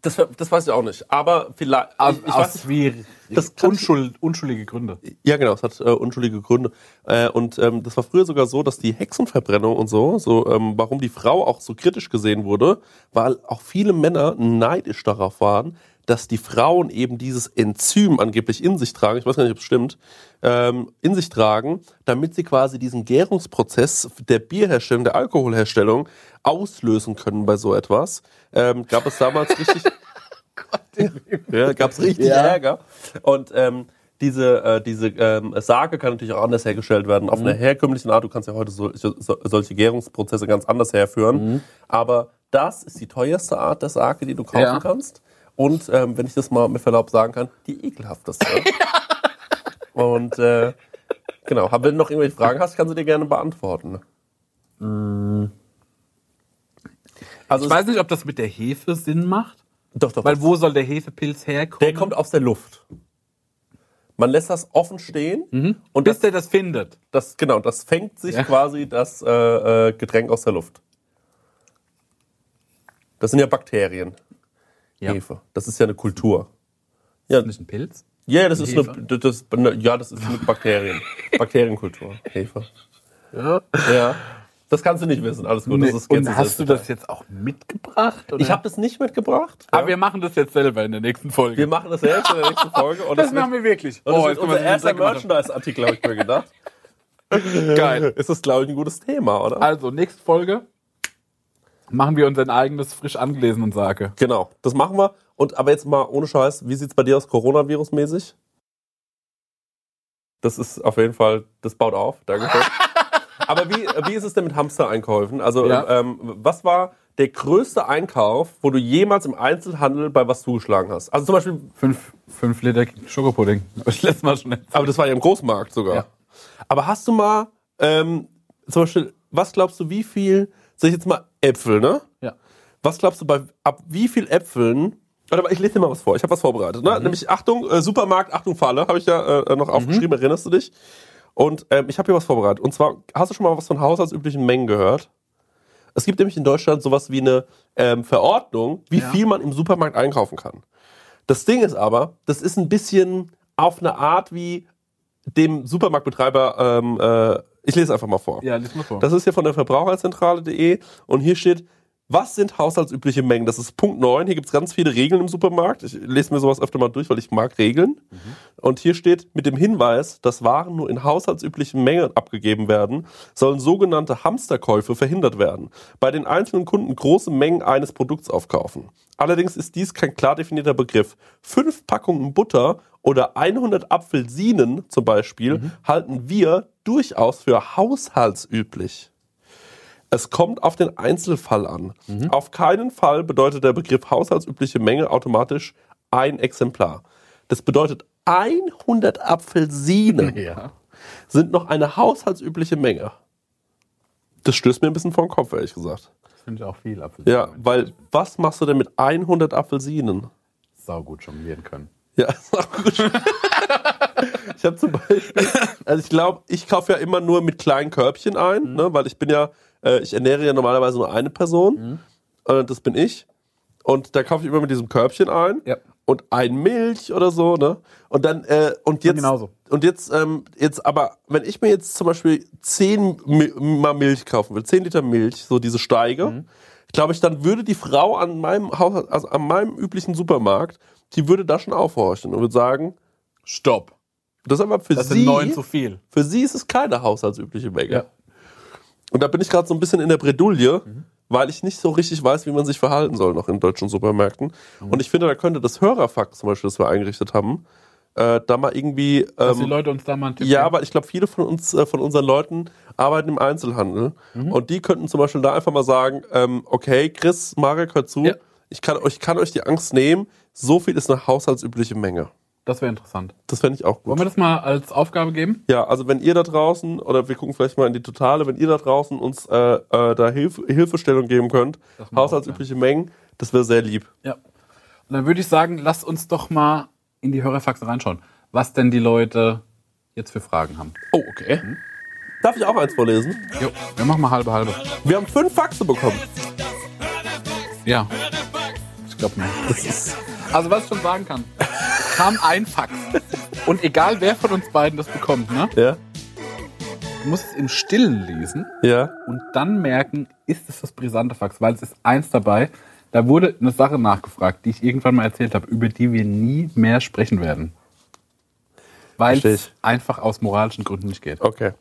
Das, das weiß ich auch nicht. Aber vielleicht. Aus, ich, ich weiß aus wie Das unschuld, unschuldige Gründe. Ja, genau, es hat äh, unschuldige Gründe. Äh, und ähm, das war früher sogar so, dass die Hexenverbrennung und so, so ähm, warum die Frau auch so kritisch gesehen wurde, weil auch viele Männer neidisch darauf waren, dass die Frauen eben dieses Enzym angeblich in sich tragen, ich weiß gar nicht, ob es stimmt, ähm, in sich tragen, damit sie quasi diesen Gärungsprozess der Bierherstellung, der Alkoholherstellung auslösen können bei so etwas. Ähm, gab es damals richtig... Ja, gab es richtig Ärger. Und ähm, diese, äh, diese ähm, Sake kann natürlich auch anders hergestellt werden. Auf einer herkömmlichen Art. Du kannst ja heute so, so, solche Gärungsprozesse ganz anders herführen. Aber das ist die teuerste Art der Sake, die du kaufen Ja. kannst. Und ähm, wenn ich das mal mit Verlaub sagen kann, die ekelhafteste. Und äh, genau, wenn du noch irgendwelche Fragen hast, kannst du dir gerne beantworten. Also Ich weiß nicht, ob das mit der Hefe Sinn macht. doch, doch, Weil wo soll der Hefepilz herkommen? der kommt aus der Luft. Man lässt das offen stehen und bis das, der das findet. das genau, das fängt sich Ja. quasi das äh, äh, Getränk aus der Luft. Das sind ja Bakterien. Ja. Hefe. Das ist ja eine Kultur. Ja, Nicht ein Pilz? ja das ist Hefe? eine, das, das, ne, ja, das ist mit Bakterien. Bakterienkultur. Hefe. Ja. Ja. Das kannst du nicht wissen. Alles gut. das ist Und hast du das jetzt auch mitgebracht? Oder? Ich habe das nicht mitgebracht. Aber wir machen das jetzt selber in der nächsten Folge. Wir machen das selbst in der nächsten Folge. Und das das, machen wir wirklich. und das Oh, jetzt können unser erster das. Merchandise-Artikel, habe ich mir gedacht. Geil. Ist das, glaube ich, ein gutes Thema, oder? Also, nächste Folge machen wir unser eigenes frisch angelesen und sage. Genau, das machen wir. Und aber jetzt mal ohne Scheiß, wie sieht's bei dir aus, Coronavirus-mäßig? Das ist auf jeden Fall, das baut auf, danke. aber wie, wie ist es denn mit Hamster-Einkäufen? Also, Ja. ähm, was war der größte Einkauf, wo du jemals im Einzelhandel bei was zugeschlagen hast? Also zum Beispiel, Fünf, fünf Liter Schokopudding. Hab ich letztes Mal schon erzählt. aber das war ja im Großmarkt sogar. Ja. Aber hast du mal, ähm, zum Beispiel, was glaubst du, wie viel, sag ich jetzt mal Äpfel, ne? Ja. Was glaubst du, bei ab wie viel Äpfeln? Warte mal, ich lese dir mal was vor. Ich habe was vorbereitet. Ne? Nämlich Achtung, äh, Supermarkt, Achtung Falle, habe ich ja äh, noch aufgeschrieben, erinnerst du dich? Und ähm, ich habe hier was vorbereitet. Und zwar, hast du schon mal was von haushaltsüblichen Mengen gehört? Es gibt nämlich in Deutschland sowas wie eine ähm, Verordnung, wie Ja. viel man im Supermarkt einkaufen kann. Das Ding ist aber, das ist ein bisschen auf eine Art wie dem Supermarktbetreiber, ähm, äh, ich lese einfach mal vor. Ja, lies mal vor. Das ist hier von der Verbraucherzentrale.de und hier steht, was sind haushaltsübliche Mengen? Das ist Punkt 9. Hier gibt es ganz viele Regeln im Supermarkt. Ich lese mir sowas öfter mal durch, weil ich mag Regeln. Und hier steht, mit dem Hinweis, dass Waren nur in haushaltsüblichen Mengen abgegeben werden, sollen sogenannte Hamsterkäufe verhindert werden. Bei den einzelnen Kunden große Mengen eines Produkts aufkaufen. Allerdings ist dies kein klar definierter Begriff. Fünf Packungen Butter oder 100 Apfelsinen zum Beispiel halten wir durchaus für haushaltsüblich. Es kommt auf den Einzelfall an. Auf keinen Fall bedeutet der Begriff haushaltsübliche Menge automatisch ein Exemplar. Das bedeutet 100 Apfelsinen ja. sind noch eine haushaltsübliche Menge. Das stößt mir ein bisschen vor den Kopf, ehrlich gesagt. Das finde ich auch viel Apfel. Ja, weil was machst du denn mit 100 Apfelsinen? Sau gut jonglieren können. Ja, ist auch gut. ich habe zum Beispiel, also ich glaube, ich kaufe ja immer nur mit kleinen Körbchen ein, ne, weil ich bin ja, äh, ich ernähre ja normalerweise nur eine Person, äh, das bin ich. Und da kaufe ich immer mit diesem Körbchen ein Ja. und ein Milch oder so, ne? Und dann äh, und jetzt genauso. und jetzt ähm, jetzt aber, wenn ich mir jetzt zum Beispiel zehn Mi mal Milch kaufen will, zehn Liter Milch, so diese Steige, glaube ich, dann würde die Frau an meinem Haus, also an meinem üblichen Supermarkt, die würde da schon aufhorchen und würde sagen, Stopp. das ist aber für Das sie, sind neun zu viel. für sie ist es keine haushaltsübliche Menge. Ja. Und da bin ich gerade so ein bisschen in der Bredouille, weil ich nicht so richtig weiß, wie man sich verhalten soll noch in deutschen Supermärkten. Und ich finde, da könnte das Hörerfakt zum Beispiel, das wir eingerichtet haben, äh, da mal irgendwie. Dass die Ähm, Leute uns da mal einen Tipp ja, geben. weil ich glaube, viele von uns, äh, von unseren Leuten arbeiten im Einzelhandel. Mhm. Und die könnten zum Beispiel da einfach mal sagen, ähm, okay, Chris, Marek, hört zu, Ja. Ich, kann, euch kann euch die Angst nehmen, so viel ist eine haushaltsübliche Menge. Das wäre interessant. Das fände ich auch gut. Wollen wir das mal als Aufgabe geben? Ja, also wenn ihr da draußen, oder wir gucken vielleicht mal in die Totale, wenn ihr da draußen uns äh, äh, da Hilf Hilfestellung geben könnt, haushaltsübliche Mengen, Das wäre sehr lieb. Ja. Und dann würde ich sagen, lass uns doch mal in die Hörerfaxe reinschauen, was denn die Leute jetzt für Fragen haben. Oh, okay. Darf ich auch eins vorlesen? Jo, wir machen mal halbe halbe. Wir haben fünf Faxe bekommen. Ja. Glaube nicht. Also was ich schon sagen kann, kam ein Fax. Und egal wer von uns beiden das bekommt, ne? Ja. Du musst es im Stillen lesen Ja. und dann merken, ist es das brisante Fax, weil es ist eins dabei. Da wurde eine Sache nachgefragt, die ich irgendwann mal erzählt habe, über die wir nie mehr sprechen werden. Weil es einfach aus moralischen Gründen nicht geht. Okay.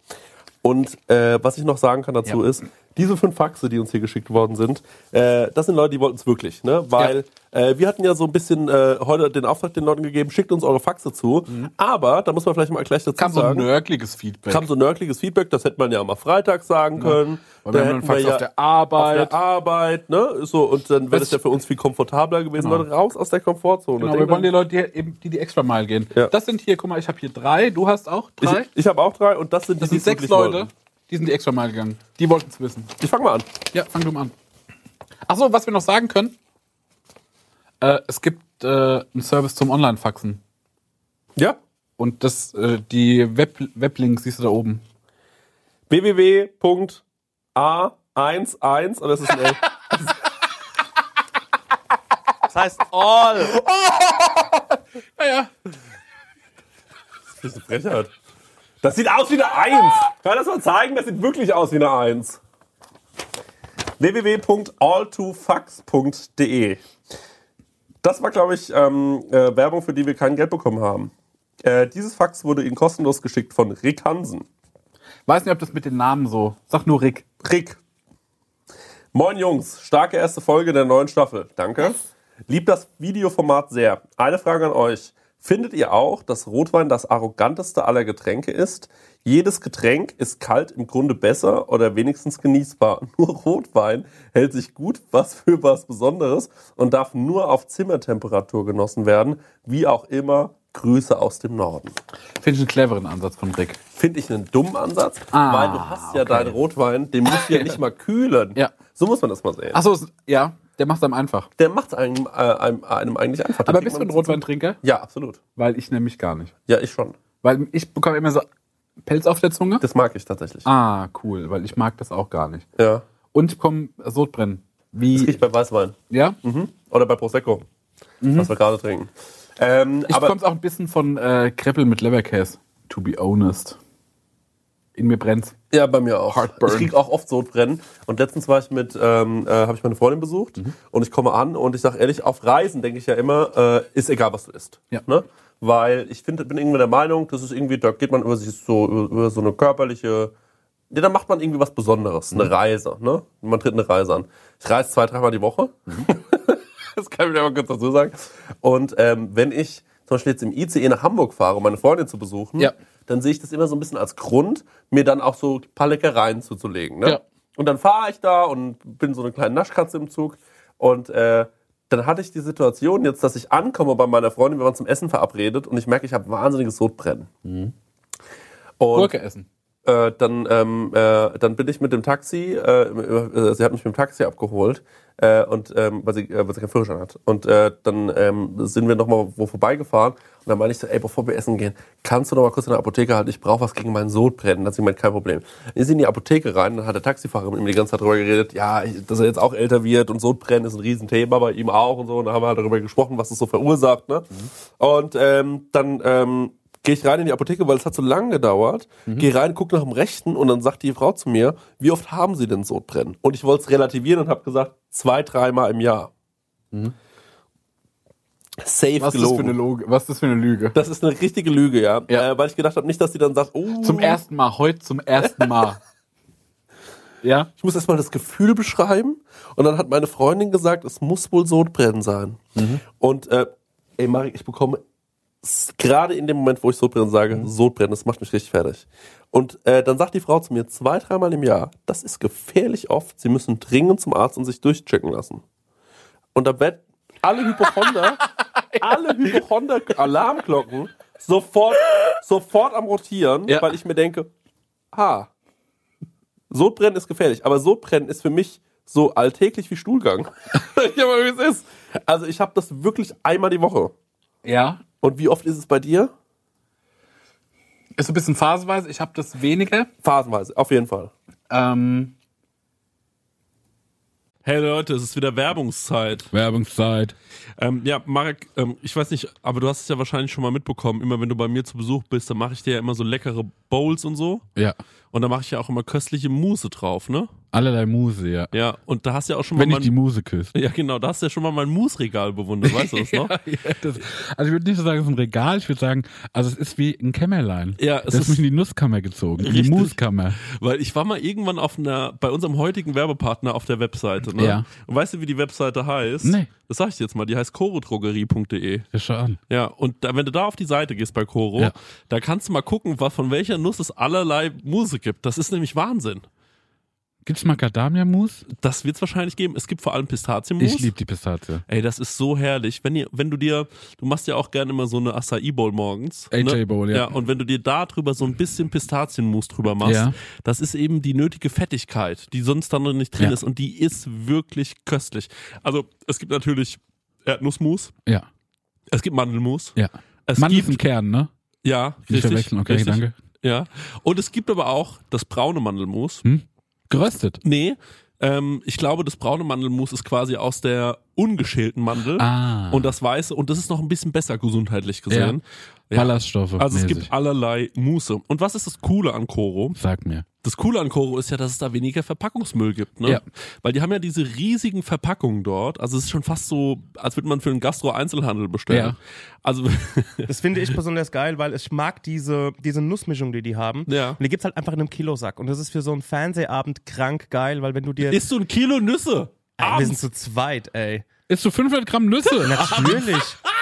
Und äh, was ich noch sagen kann dazu Ja. ist, diese fünf Faxe, die uns hier geschickt worden sind, äh, das sind Leute, die wollten es wirklich, ne? Weil äh, wir hatten ja so ein bisschen äh, heute den Auftrag den Leuten gegeben, schickt uns eure Faxe zu. Aber da muss man vielleicht mal gleich dazu Kam so ein sagen, nörgliges Feedback. kam so nörgliges Feedback, das hätte man ja mal Freitag sagen können. Weil Da wir hätten Fax ja auf der Arbeit. Auf der Arbeit, ne? So, und dann wäre das ja für uns viel komfortabler gewesen. Genau. Leute, raus aus der Komfortzone. Genau, wir wollen die. Leute, die, eben, die die extra Mile gehen. Ja. Das sind hier, guck mal, ich habe hier drei, du hast auch drei. Ich, ich habe auch drei und das sind die, das die sind sechs Leute, wollten. Die sind die extra Mile gegangen. Die wollten es wissen. Ich fange mal an. Ja, fang du mal an. Achso, was wir noch sagen können. Äh, es gibt äh, einen Service zum Online-Faxen. Ja? Und das, äh, die Web Weblinks siehst du da oben. www.a11 oder ist es ein L? Das heißt all. Naja. Das ist eine Frechheit. Das sieht aus wie eine 1. Kann das mal zeigen? Das sieht wirklich aus wie eine 1. www.all2fax.de Das war, glaube ich, ähm, äh, Werbung, für die wir kein Geld bekommen haben. Äh, dieses Fax wurde Ihnen kostenlos geschickt von Rick Hansen. Weiß nicht, ob das mit den Namen so. Sag nur Rick. Rick. Moin Jungs, starke erste Folge der neuen Staffel. Danke. Liebt das Videoformat sehr. Eine Frage an euch. Findet ihr auch, dass Rotwein das arroganteste aller Getränke ist? Jedes Getränk ist kalt im Grunde besser oder wenigstens genießbar. Nur Rotwein hält sich gut was für was Besonderes und darf nur auf Zimmertemperatur genossen werden. Wie auch immer, Grüße aus dem Norden. Finde ich einen cleveren Ansatz von Rick. Finde ich einen dummen Ansatz, Ah, weil du hast ja okay. deinen Rotwein, den musst du ja nicht mal kühlen. Ja. So muss man das mal sehen. Achso, ja, der macht einem einfach. Der macht einem, äh, einem, einem eigentlich einfach. Aber bist du ein Rotweintrinker? Ja, absolut. Weil ich nämlich gar nicht. Ja, ich schon. Weil ich bekomme immer so Pelz auf der Zunge. Das mag ich tatsächlich. Ah, cool, weil ich mag das auch gar nicht. Ja. Und ich bekomme Sodbrennen. Das Wie, riecht bei Weißwein. ja? Mhm. Oder bei Prosecco. Was wir gerade trinken. Ähm, Ich bekomme auch ein bisschen von äh, Kreppel mit Leberkäse. To be honest. In mir brennt's. ja, bei mir auch. Heartburn. Ich krieg auch oft Sodbrennen. Und letztens war ich mit, ähm, äh, habe ich meine Freundin besucht Mhm. und ich komme an und ich sage ehrlich, auf Reisen denke ich ja immer, äh, ist egal, was du isst. Ja. Ne? Weil ich finde, bin irgendwie der Meinung, das ist irgendwie, da geht man über sich so, über, über so eine körperliche, ja, da macht man irgendwie was Besonderes, eine Reise, ne? Man tritt eine Reise an. Ich reise zwei, dreimal die Woche. das kann ich mir mal kurz dazu sagen. Und ähm, wenn ich zum Beispiel jetzt im ICE nach Hamburg fahre, um meine Freundin zu besuchen, Ja. Dann sehe ich das immer so ein bisschen als Grund, mir dann auch so ein paar Leckereien zuzulegen. Ne? Ja. Und dann fahre ich da und bin so eine kleine Naschkatze im Zug. Und äh, dann hatte ich die Situation jetzt, dass ich ankomme bei meiner Freundin, wir waren zum Essen verabredet und ich merke, ich habe wahnsinniges Sodbrennen. Mhm. Gurke essen. äh, dann, ähm, äh, dann bin ich mit dem Taxi, äh, äh, sie hat mich mit dem Taxi abgeholt, äh, und, ähm, weil, sie, äh, weil sie keinen Führerschein hat. Und äh, dann ähm, sind wir nochmal wo vorbeigefahren und dann meine ich so, ey, bevor wir essen gehen, kannst du noch mal kurz in der Apotheke halten, ich brauche was gegen meinen Sodbrennen. Dann hat sie gemeint, kein Problem. Dann ist sie in die Apotheke rein, dann hat der Taxifahrer mit ihm die ganze Zeit darüber geredet, ja, dass er jetzt auch älter wird und Sodbrennen ist ein Riesenthema bei ihm auch und so. Und dann haben wir halt darüber gesprochen, was das so verursacht. Ne? Und ähm, dann ähm, gehe ich rein in die Apotheke, weil es hat so lange gedauert. Gehe rein, guck nach dem Rechten und dann sagt die Frau zu mir, wie oft haben Sie denn Sodbrennen? Und ich wollte es relativieren und habe gesagt, zwei, dreimal im Jahr. Safe Was ist, das für eine gelogen. Log Was ist das für eine Lüge? Das ist eine richtige Lüge, ja. Ja. Äh, weil ich gedacht habe, nicht, dass die dann sagt, oh, Zum ersten Mal, heute zum ersten Mal. ja? ich muss erstmal das Gefühl beschreiben. Und dann hat meine Freundin gesagt, es muss wohl Sodbrennen sein. Und äh, ey, Marek, ich bekomme gerade in dem Moment, wo ich Sodbrennen sage, Sodbrennen, das macht mich richtig fertig. Und äh, dann sagt die Frau zu mir zwei, dreimal im Jahr, das ist gefährlich oft, Sie müssen dringend zum Arzt und sich durchchecken lassen. Und da wird alle Hypochonder, alle Hypochonder-Alarmglocken sofort, sofort am Rotieren, weil ich mir denke, ha, Sodbrennen ist gefährlich, aber Sodbrennen ist für mich so alltäglich wie Stuhlgang. ja, aber wie es ist. Also ich habe das wirklich einmal die Woche. Ja. Und wie oft ist es bei dir? Ist so ein bisschen phasenweise. Ich habe das weniger. Phasenweise, auf jeden Fall. Ähm, Hey Leute, es ist wieder Werbungszeit. Werbungszeit. Ähm, ja, Marek, ähm, ich weiß nicht, aber du hast es ja wahrscheinlich schon mal mitbekommen. Immer wenn du bei mir zu Besuch bist, dann mache ich dir ja immer so leckere Bowls und so. Ja. Und da mache ich ja auch immer köstliche Mousse drauf, ne? Allerlei Muse, ja. Ja, und da hast du ja auch schon mal Wenn ich mein, die Muse küsse. Ja, genau, da hast du ja schon mal mein Mousse-Regal bewundert, weißt du das noch? Ja, das, also ich würde nicht so sagen, es ist ein Regal, ich würde sagen, also es ist wie ein Kämmerlein. Ja, es das ist mich in die Nusskammer gezogen, in die. Muskammer. Weil ich war mal irgendwann auf einer, bei unserem heutigen Werbepartner auf der Webseite, ne? Ja. Und weißt du, wie die Webseite heißt? Nee. Das sag ich dir jetzt mal, die heißt chorodrogerie.de. Ja, schau an. Ja, und da, wenn du da auf die Seite gehst bei Coro, Ja. da kannst du mal gucken, was, von welcher Nuss es allerlei Muse gibt. Das ist nämlich Wahnsinn. Gibt's Macadamia-Mus? Das wird es wahrscheinlich geben. Es gibt vor allem Pistazienmus. Ich liebe die Pistazie. Ey, das ist so herrlich. Wenn, ihr, wenn du dir, du machst ja auch gerne immer so eine Acai Bowl morgens. AJ ne? Bowl, ja. Ja, und wenn du dir da drüber so ein bisschen Pistazienmus drüber machst, Ja. das ist eben die nötige Fettigkeit, die sonst dann noch nicht drin Ja. ist und die ist wirklich köstlich. Also, es gibt natürlich Erdnussmus, Ja, es gibt Mandelmus. ja. Es ist gibt, ein Kern, ne? ja, Nicht richtig, verwechseln, okay, richtig, danke. Ja. Und es gibt aber auch das braune Mandelmus. Hm? Geröstet. Nee, ähm, ich glaube, das braune Mandelmus ist quasi aus der ungeschälten Mandel. Ah. Und das weiße, und das ist noch ein bisschen besser gesundheitlich gesehen. Ja. Ballaststoffe. Also es mäßig. gibt allerlei Muße. Und was ist das Coole an Koro? Sag mir. Das Coole an Koro ist ja, dass es da weniger Verpackungsmüll gibt, ne? Ja. Weil die haben ja diese riesigen Verpackungen dort. Also es ist schon fast so, als würde man für einen Gastro-Einzelhandel bestellen. Ja. Also Das finde ich besonders geil, weil ich mag diese, diese Nussmischung, die die haben. Ja. Und die gibt's halt einfach in einem Kilosack. Und das ist für so einen Fernsehabend krank geil, weil wenn du dir... isst du ein Kilo Nüsse? ey, wir sind zu zweit, ey. Isst du 500 Gramm Nüsse? Natürlich.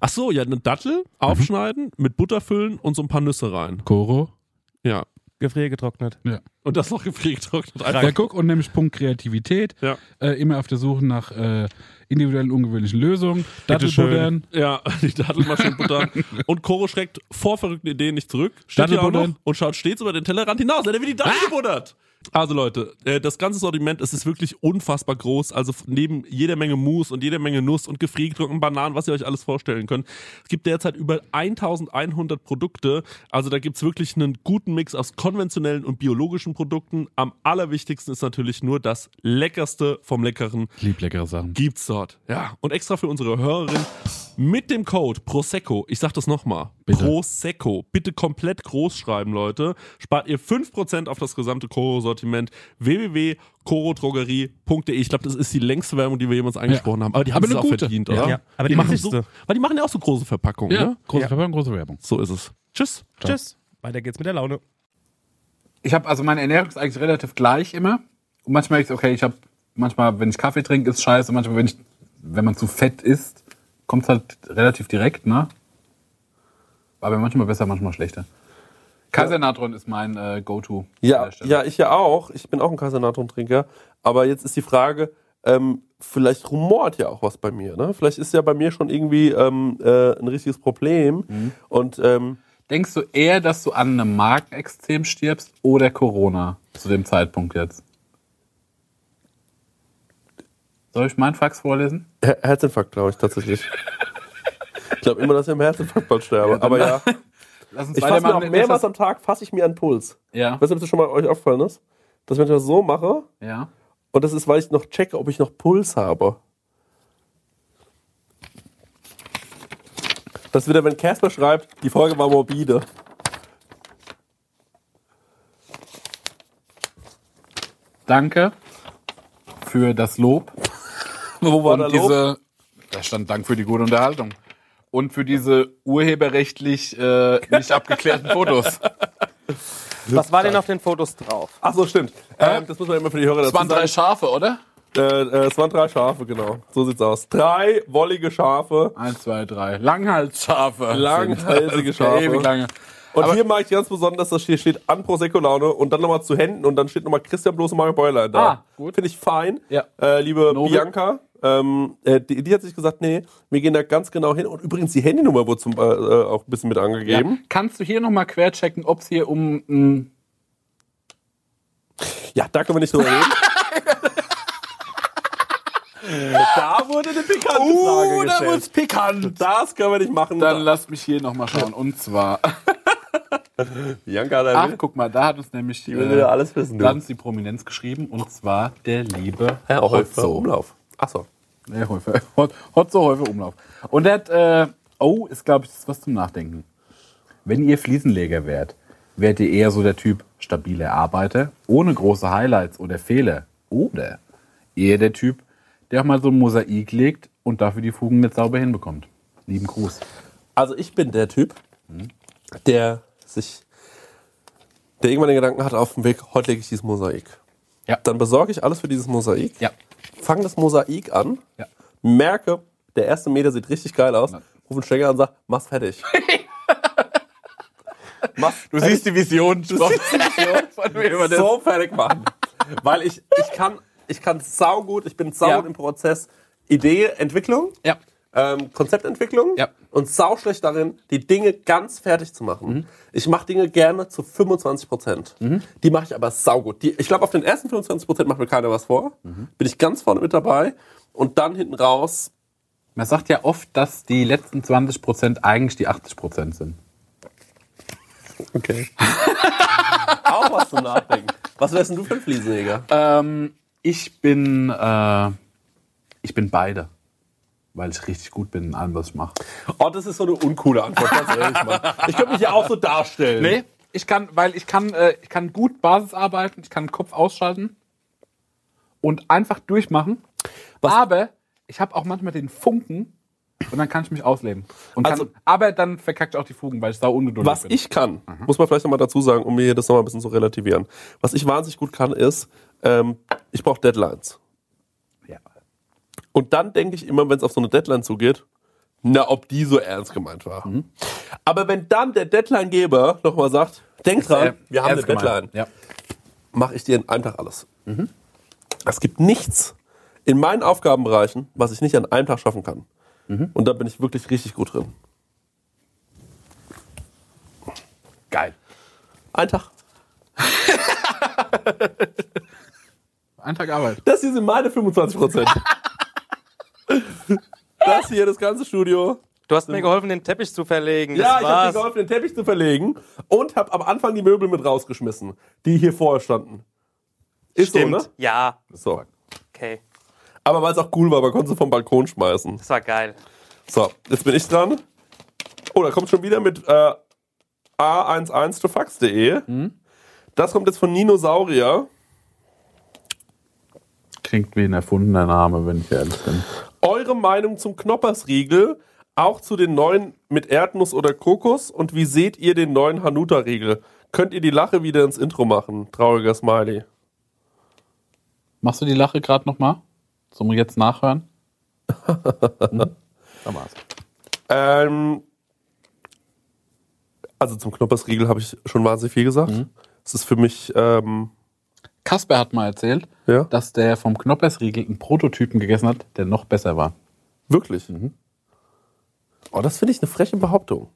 Ach so, ja, eine Dattel aufschneiden, mit Butter füllen und so ein paar Nüsse rein. Koro. Ja. Gefriergetrocknet. Ja. Und das noch gefriergetrocknet. Ja, Einfach. guck, und nämlich Punkt Kreativität. Ja. Äh, immer auf der Suche nach äh, individuellen, ungewöhnlichen Lösungen. Dattelbuddern. Ja, die Dattelmaschinenbutter. und Koro schreckt vor verrückten Ideen nicht zurück. Steht hier auch noch und schaut stets über den Tellerrand hinaus. Er hat wie die Dattel gebuddert. Also Leute, äh, das ganze Sortiment, es ist wirklich unfassbar groß. Also neben jeder Menge Mousse und jeder Menge Nuss und gefriergetrockneten Bananen, was ihr euch alles vorstellen könnt. Es gibt derzeit über 1100 Produkte. Also da gibt's wirklich einen guten Mix aus konventionellen und biologischen Produkten. Am allerwichtigsten ist natürlich nur das Leckerste vom Leckeren lieb leckere Sachen. gibt's dort. Ja, und extra für unsere Hörerin mit dem Code Prosecco, ich sag das nochmal. Prosecco, bitte komplett groß schreiben, Leute, spart ihr 5% auf das gesamte Koro-Sortiment www.korodrogerie.de. Ich glaube, das ist die längste Werbung, die wir jemals angesprochen haben, aber die haben Aber es auch gute. verdient, oder? Ja, aber die machen wichtigste. so, weil die machen ja auch so große Verpackungen, Ja, ne? große Ja. Verpackung, große Werbung. So ist es. Tschüss. Tschüss. Weiter geht's mit der Laune. Ich habe also meine Ernährung ist eigentlich relativ gleich immer. Und manchmal ist okay, ich habe manchmal, wenn ich Kaffee trinke, ist scheiße. Manchmal, wenn ich, wenn man zu fett isst, kommt es halt relativ direkt, ne? Aber manchmal besser, manchmal schlechter. Kaisernatron ist mein äh, Go-To. Ja, ja, ich ja auch. Ich bin auch ein Casernatron-Trinker. Aber jetzt ist die Frage, ähm, vielleicht rumort ja auch was bei mir. Ne? Vielleicht ist ja bei mir schon irgendwie ähm, äh, ein richtiges Problem. Mhm. Und ähm, Denkst du eher, dass du an einem Magenextrem stirbst oder Corona zu dem Zeitpunkt jetzt? Soll ich meinen Fax vorlesen? Her Herzinfarkt, glaube ich, tatsächlich. ich glaube immer, dass ich am Herzinfarkt bald sterbe. Ja, Aber ja, lass uns ich fasse mir auch mehrmals am Tag fasse ich mir einen Puls. Ja. Weißt du, ob das schon mal euch aufgefallen ist? Dass wenn ich das so mache, ja. und das ist, weil ich noch checke, ob ich noch Puls habe. Das ist wieder, wenn Casper schreibt, die Folge war morbide. Danke für das Lob. Wo war und da Lob? Diese, da stand Dank für die gute Unterhaltung. Und für diese urheberrechtlich äh, nicht abgeklärten Fotos. Was war denn auf den Fotos drauf? Ach so, stimmt. Ähm, das muss man immer für die Hörer Das dazu waren drei sagen. Schafe, oder? Äh, äh, es waren drei Schafe, genau. So sieht's aus. Drei wollige Schafe. Eins, zwei, drei. Langhalsschafe. Langhalsige Schafe. Ewig lange. Und Aber- hier mache ich ganz besonders, dass hier steht an Prosecco-Laune und dann nochmal zu Händen und dann steht nochmal Christian Bloß und Mario Bäuerlein da. Ah, gut. Finde ich fein. Ja. Äh, liebe Nobel. Bianca, ähm, äh, die, die hat sich gesagt, nee, wir gehen da ganz genau hin. Und übrigens, die Handynummer wurde zum, äh, äh, auch ein bisschen mit Ja. angegeben. Kannst du hier nochmal querchecken, ob es hier um ein Ja, da können wir nicht drüber reden. da wurde eine pikante Frage gestellt. pikant. Das können wir nicht machen. Dann lass mich hier nochmal schauen. Und zwar, Bianca, da ach, will, guck mal, da hat uns nämlich die ja alles wissen. da uns die Prominenz geschrieben. Und zwar der liebe Herr Hotzo. Umlauf. Achso. Der Häufer. Hot- Hotzo Häufer Umlauf. Und der hat, äh, oh, ist glaube ich das ist was zum Nachdenken. Wenn ihr Fliesenleger wärt, wärt ihr eher so der Typ stabiler Arbeiter, ohne große Highlights oder Fehler. Oder eher der Typ, der auch mal so ein Mosaik legt und dafür die Fugen nicht sauber hinbekommt. Lieben Gruß. Also ich bin der Typ, der sich, der irgendwann den Gedanken hat auf dem Weg, heute lege ich dieses Mosaik. Ja. Dann besorge ich alles für dieses Mosaik, Ja. Fange das Mosaik an, Ja. merke, der erste Meter sieht richtig geil aus, rufe einen Stenger an und sage, mach's fertig. mach's Du fertig. siehst die Vision. Du siehst die Vision so fertig machen. Weil ich, ich kann, ich kann saugut, ich bin saugut Ja. im Prozess Idee, Entwicklung, Ja. Ähm, Konzeptentwicklung Ja. und sauschlecht darin, die Dinge ganz fertig zu machen. Mhm. Ich mache Dinge gerne zu 25 Prozent. Die mache ich aber saugut. Die, ich glaube, auf den ersten 25 Prozent macht mir keiner was vor. Mhm. Bin ich ganz vorne mit dabei. Und dann hinten raus, Man sagt ja oft, dass die letzten 20% eigentlich die 80% sind. okay. auch was zum Nachdenken. Was wärst denn du für ein Fliesenleger? Ähm, ich bin, äh, ich bin beide. Weil ich richtig gut bin in allem, was ich mache. Oh, das ist so eine uncoole Antwort, ganz ehrlich, Mann. Ich könnte mich ja auch so darstellen. Nee, ich kann, weil ich kann, äh, ich kann gut Basis arbeiten, ich kann den Kopf ausschalten und einfach durchmachen. Aber ich habe auch manchmal den Funken und dann kann ich mich ausleben. Und kann, Also- aber dann verkackt ich auch die Fugen, weil ich sau ungeduldig Was bin. ich kann, muss man vielleicht nochmal dazu sagen, um mir das nochmal ein bisschen zu relativieren. Was ich wahnsinnig gut kann, ist, ähm, ich brauche Deadlines. Und dann denke ich immer, wenn es auf so eine Deadline zugeht, na, ob die so ernst gemeint war. Mhm. Aber wenn dann der Deadlinegeber nochmal sagt, denk dran, Äh, wir haben eine gemeint. Deadline, Ja. mache ich dir in einem Tag alles. Es gibt nichts in meinen Aufgabenbereichen, was ich nicht an einem Tag schaffen kann. Und da bin ich wirklich richtig gut drin. Geil. Ein Tag. Ein Tag Arbeit. Das hier sind meine 25 Prozent. das hier, das ganze Studio. Du hast mir geholfen, den Teppich zu verlegen. Ja, das ich habe dir geholfen, den Teppich zu verlegen und habe am Anfang die Möbel mit rausgeschmissen, die hier vorher standen. Ist Stimmt. so, ne? Ja, So. okay. Aber weil es auch cool war, man konnte sie vom Balkon schmeißen. Das war geil. So, jetzt bin ich dran. Oh, da kommt schon wieder mit äh, a11tofax.de. Das kommt jetzt von Ninosaurier. Klingt wie ein erfundener Name, wenn ich ehrlich bin. Eure Meinung zum Knoppersriegel, auch zu den neuen mit Erdnuss oder Kokos und wie seht ihr den neuen Hanuta-Riegel? Könnt ihr die Lache wieder ins Intro machen? Trauriger Smiley. Machst du die Lache gerade nochmal? Zum jetzt nachhören? Da war's. Ähm, also zum Knoppersriegel habe ich schon wahnsinnig viel gesagt. Es ist für mich, ähm, Kasper hat mal erzählt, ja, dass der vom Knoppersriegel einen Prototypen gegessen hat, der noch besser war. wirklich. Oh, das finde ich eine freche Behauptung.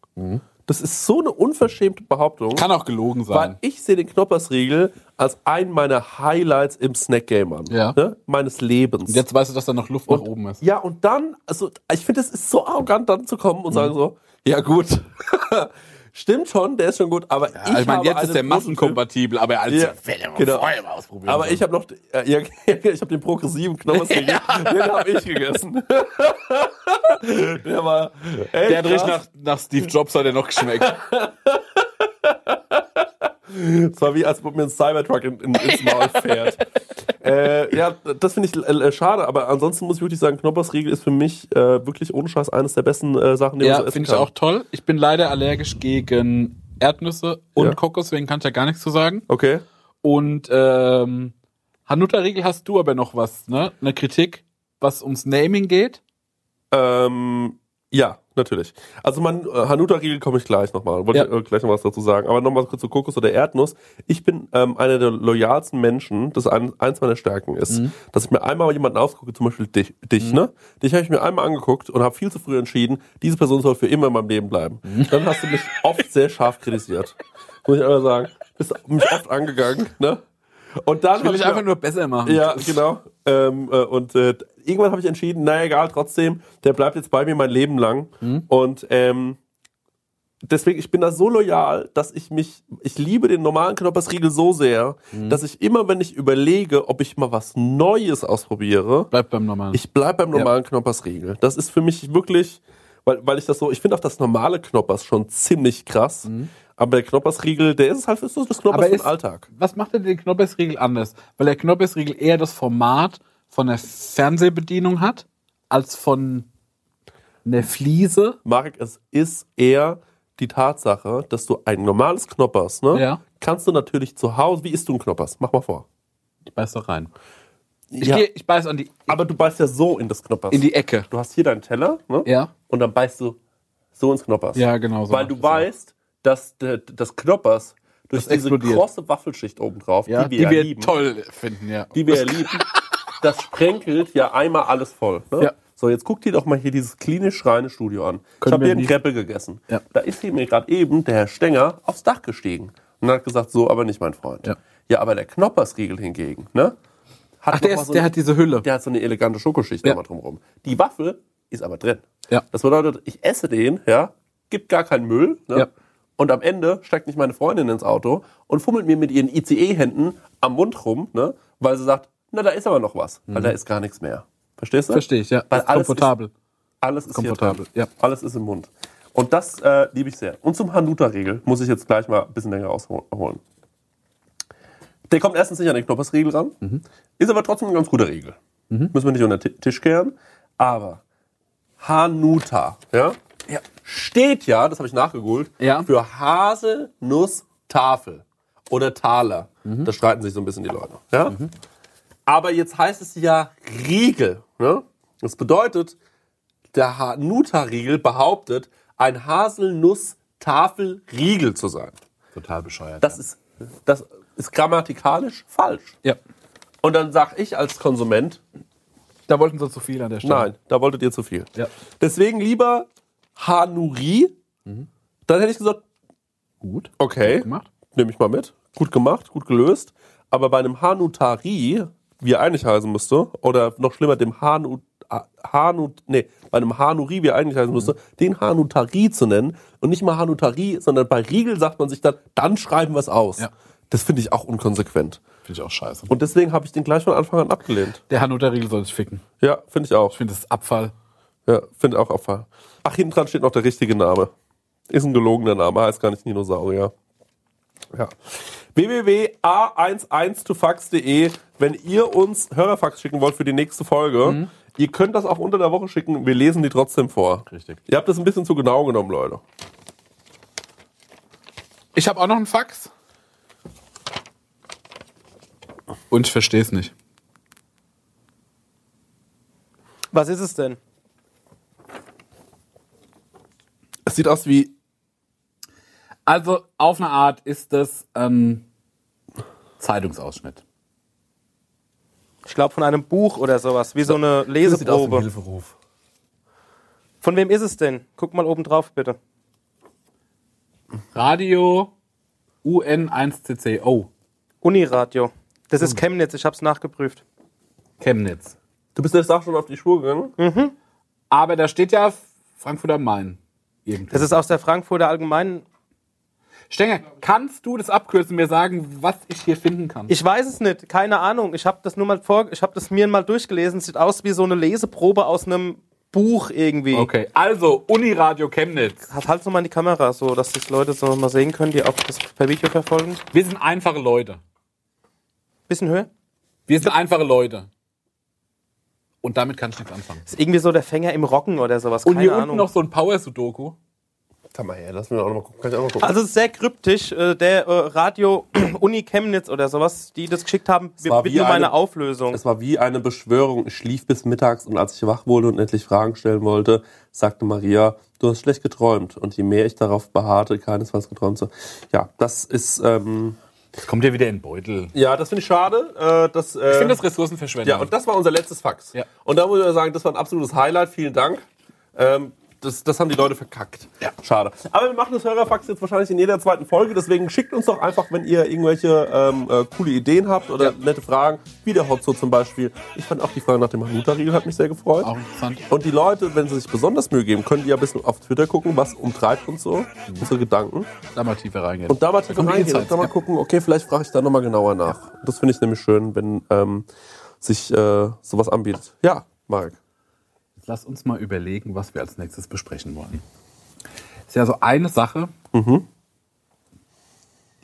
Das ist so eine unverschämte Behauptung. Kann auch gelogen Weil sein. ich sehe den Knoppersriegel als einen meiner Highlights im Snack-Game an. Ja. Ne? Meines Lebens. Und jetzt weißt du, dass da noch Luft nach oben ist. Ja, und dann, also ich finde, es ist so arrogant, dann zu kommen und sagen so, ja gut, stimmt schon, der ist schon gut, aber ich, Ja, ich meine, habe jetzt ist der massenkompatibel, aber als Ja, genau. vorher mal ausprobieren. Aber ich habe noch, äh, ja, ich habe den progressiven Knoppersriegel, den habe ich gegessen. der war, der hat richtig nach, nach Steve Jobs hat er noch geschmeckt. Es war wie, als ob mir ein Cybertruck in, in, ins Maul fährt. äh, ja, das finde ich äh, schade, aber ansonsten muss ich wirklich sagen, Knoppersriegel ist für mich äh, wirklich ohne Scheiß eines der besten äh, Sachen, die man so Ja, essen finde ich kann. auch toll. Ich bin leider allergisch gegen Erdnüsse und Ja. Kokos, deswegen kann ich da gar nichts zu sagen. Okay. Und ähm, Hanuta-Riegel hast du aber noch was, ne? Eine Kritik, was ums Naming geht. Ähm, ja, natürlich. Also mein äh, Hanuta-Riegel komme ich gleich nochmal. Wollte Ja. ich äh, gleich noch was dazu sagen. Aber nochmal kurz zu Kokos oder Erdnuss. Ich bin ähm, einer der loyalsten Menschen, das ein, eins meiner Stärken ist, dass ich mir einmal jemanden ausgucke, zum Beispiel dich, dich ne? Dich habe ich mir einmal angeguckt und habe viel zu früh entschieden, diese Person soll für immer in meinem Leben bleiben. Dann hast du mich oft sehr scharf kritisiert. Muss ich einmal sagen. Bist mich oft angegangen, ne? Und dann Will ich einfach nur besser machen. ja, genau. Ähm, äh, und äh, irgendwann habe ich entschieden, naja, egal, trotzdem, der bleibt jetzt bei mir mein Leben lang. Und ähm, deswegen, ich bin da so loyal, dass ich mich, ich liebe den normalen Knoppersriegel so sehr, dass ich immer, wenn ich überlege, ob ich mal was Neues ausprobiere, Bleibt beim normalen. ich bleib beim normalen Knoppersriegel. Das ist für mich wirklich, weil, weil ich das so, ich finde auch das normale Knoppers schon ziemlich krass. Aber der Knoppersriegel, der ist halt so das Knoppers Aber ist- den Alltag. was macht denn den Knoppersriegel anders? Weil der Knoppersriegel eher das Format von der Fernsehbedienung hat, als von einer Fliese. Marek, es ist eher die Tatsache, dass du ein normales Knoppers, ne? Ja. Kannst du natürlich zu Hause, wie isst du ein Knoppers? Mach mal vor. Ich beiß doch rein. Ich, Ja. geh, ich beiß an die, Aber du beißt ja so in das Knoppers. in die Ecke. du hast hier deinen Teller, ne? Ja. Und dann beißt du so ins Knoppers. Ja, genau so Weil du ich das das Knoppers durch Das diese explodiert. krosse Waffelschicht obendrauf, Ja, die wir, ja lieben, toll finden, ja. die wir ja lieben, das sprenkelt ja einmal alles voll. Ne? Ja. So, jetzt guck dir doch mal hier dieses klinisch reine Studio an. ich Können habe wir hier einen Kreppel gegessen. Ja. Da ist hier mir gerade eben der Herr Stenger aufs Dach gestiegen und hat gesagt, so, aber nicht mein Freund. Ja. Ja, aber der Knoppersriegel hingegen, ne? Hat Ach, der, ist, so der eine- hat diese Hülle. der hat so eine elegante Schokoschicht Ja. nochmal drumherum. Die Waffel ist aber drin. Ja. Das bedeutet, ich esse den, ja, gibt gar keinen Müll, ne? Ja. Und am Ende steigt nicht meine Freundin ins Auto und fummelt mir mit ihren ICE-Händen am Mund rum, ne? Weil sie sagt, na, da ist aber noch was, weil da ist gar nichts mehr. Verstehst du? Mhm. Verstehe ich, ja. Weil alles komfortabel. Ist, alles ist Komfortabel, ja. Alles ist im Mund. Und das äh, liebe ich sehr. Und zum Hanuta-Riegel muss ich jetzt gleich mal ein bisschen länger ausholen. Der kommt erstens nicht an den Knoppersriegel ran, Mhm. ist aber trotzdem ein ganz guter Riegel. Müssen wir nicht unter den Ti- Tisch kehren. Aber Hanuta, ja, steht ja, das habe ich nachgegoogelt, Ja. für Haselnusstafel oder Taler. Da streiten sich so ein bisschen die Leute. Ja? Aber jetzt heißt es ja Riegel. Ne? Das bedeutet, der Hanuta-Riegel behauptet, ein Haselnuss-Tafel-Riegel zu sein. Total bescheuert. Das ist, das ist grammatikalisch falsch. ja. Und dann sag ich als Konsument, Da wollten sie zu viel an der Stelle. nein, da wolltet ihr zu viel. Ja. Deswegen lieber Hanuri. Dann hätte ich gesagt, Gut. okay, Gut gemacht. nehme ich mal mit. Gut gemacht, gut gelöst. Aber bei einem Hanutari, wie er eigentlich heißen müsste, oder noch schlimmer, dem Hanu, ah, Hanu, nee, bei einem Hanuri, wie er eigentlich heißen müsste, den Hanutari zu nennen und nicht mal Hanutari, sondern bei Riegel sagt man sich dann, dann schreiben wir es aus. Ja. Das finde ich auch unkonsequent. Finde ich auch scheiße. Und deswegen habe ich den gleich von Anfang an abgelehnt. der Hanuta-Riegel soll sich ficken. Ja, finde ich auch. Ich finde das ist Abfall. Ja, finde auch Abfall. Ach, hinten dran steht noch der richtige Name. Ist ein gelogener Name, heißt gar nicht Dinosaurier. Ja. www.a11tofax.de, wenn ihr uns Hörerfax schicken wollt für die nächste Folge. Ihr könnt das auch unter der Woche schicken, wir lesen die trotzdem vor. Richtig. Ihr habt das ein bisschen zu genau genommen, Leute. Ich habe auch noch einen Fax. Und ich verstehe es nicht. Was ist es denn? Es sieht aus wie, Also auf eine Art ist das ein Zeitungsausschnitt. Ich glaube von einem Buch oder sowas, wie so eine Leseprobe. Hilferuf. Von wem ist es denn? Guck mal oben drauf, bitte. Radio UN1CC. Oh, Uniradio. Das ist Chemnitz, ich habe es nachgeprüft. Chemnitz. Du bist jetzt auch schon auf die Spur gegangen? Aber da steht ja Frankfurt am Main. Irgendwie. Das ist aus der Frankfurter Allgemeinen. Stenger, kannst du das abkürzen, mir sagen, was ich hier finden kann? Ich weiß es nicht, keine Ahnung. Ich habe das nur mal vor, ich habe das mir mal durchgelesen. Sieht aus wie so eine Leseprobe aus einem Buch irgendwie. okay, also Uniradio Chemnitz. Halt halt so mal in die Kamera, so dass das Leute so mal sehen können, die auch das per Video verfolgen. Wir sind einfache Leute. Bisschen höher. Wir sind einfache Leute. Und damit kann ich nichts anfangen. Ist irgendwie so der Fänger im Rocken oder sowas. Und Keine hier Ahnung. unten noch so ein Power-Sudoku. Sag mal her, lass mich auch noch mal gucken. Kann ich auch mal gucken? Also es ist sehr kryptisch. Äh, Der äh, Radio Uni Chemnitz oder sowas, die das geschickt haben, war wird wie nur meine eine- Auflösung. Es war wie eine Beschwörung. Ich schlief bis mittags und als ich wach wurde und endlich Fragen stellen wollte, sagte Maria, du hast schlecht geträumt. Und je mehr ich darauf beharrte, keinesfalls geträumt zu. Ja, das ist, ähm, Das kommt ja wieder in den Beutel. ja, das finde ich schade. Äh, das, äh, Ich finde das Ressourcenverschwendung. Ja, und das war unser letztes Fax. Ja. Und da muss ich sagen, das war ein absolutes Highlight. Vielen Dank. Ähm, das, das haben die Leute verkackt. Ja. Schade. Aber wir machen das Hörerfax jetzt wahrscheinlich in jeder zweiten Folge. Deswegen schickt uns doch einfach, wenn ihr irgendwelche ähm, äh, coole Ideen habt oder nette Fragen, wie der Hotzo zum Beispiel. Ich fand auch die Frage nach dem Hanuta-Riegel hat mich sehr gefreut. Auch interessant. Und die Leute, wenn sie sich besonders Mühe geben, können die ja ein bisschen auf Twitter gucken, was umtreibt uns so, unsere Gedanken. Da mal tiefer reingehen. Und da mal tiefer reingehen und da mal ja. gucken, okay, vielleicht frage ich da nochmal genauer nach. Das finde ich nämlich schön, wenn ähm, sich äh, sowas anbietet. Ja, Marc. Lass uns mal überlegen, was wir als nächstes besprechen wollen. Ist ja so eine Sache,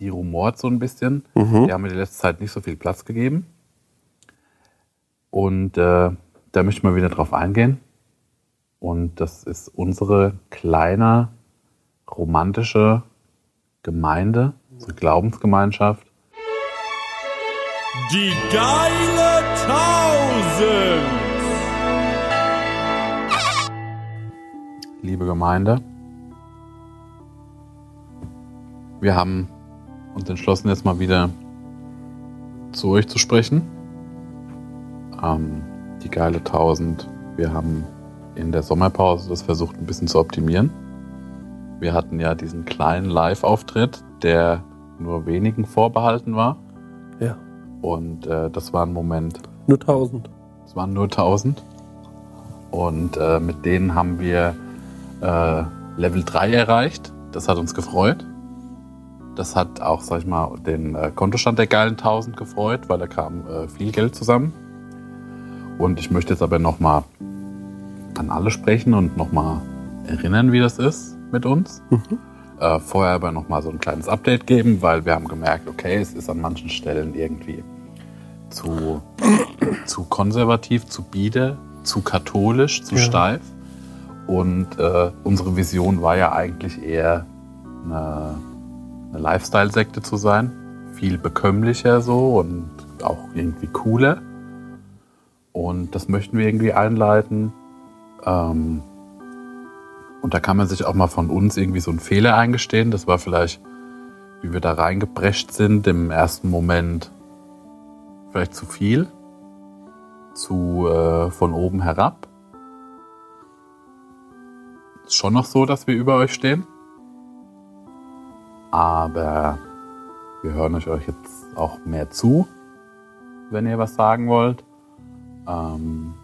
die rumort so ein bisschen. Die haben mir die letzte Zeit nicht so viel Platz gegeben. Und äh, da möchte ich mal wieder drauf eingehen. Und das ist unsere kleine romantische Gemeinde, unsere Glaubensgemeinschaft. Die geile Tausend! Liebe Gemeinde. Wir haben uns entschlossen, jetzt mal wieder zu euch zu sprechen. Ähm, die geile 1000. Wir haben in der Sommerpause das versucht, ein bisschen zu optimieren. Wir hatten ja diesen kleinen Live-Auftritt, der nur wenigen vorbehalten war. Ja. Und äh, das war ein Moment, Nur 1000. es waren nur 1000. Und äh, mit denen haben wir äh, Level 3 erreicht. Das hat uns gefreut. Das hat auch, sag ich mal, den äh, Kontostand der geilen 1000 gefreut, weil da kam äh, viel Geld zusammen. Und ich möchte jetzt aber nochmal an alle sprechen und nochmal erinnern, wie das ist mit uns. Äh, vorher aber nochmal so ein kleines Update geben, weil wir haben gemerkt, okay, es ist an manchen Stellen irgendwie zu, zu konservativ, zu bieder, zu katholisch, zu steif. Und äh, unsere Vision war ja eigentlich eher eine, eine Lifestyle-Sekte zu sein. Viel bekömmlicher so und auch irgendwie cooler. Und das möchten wir irgendwie einleiten. Ähm, und da kann man sich auch mal von uns irgendwie so einen Fehler eingestehen. Das war vielleicht, wie wir da reingeprescht sind, im ersten Moment vielleicht zu viel. Zu äh, von oben herab. Ist schon noch so, dass wir über euch stehen. Aber wir hören euch jetzt auch mehr zu, wenn ihr was sagen wollt. Ähm,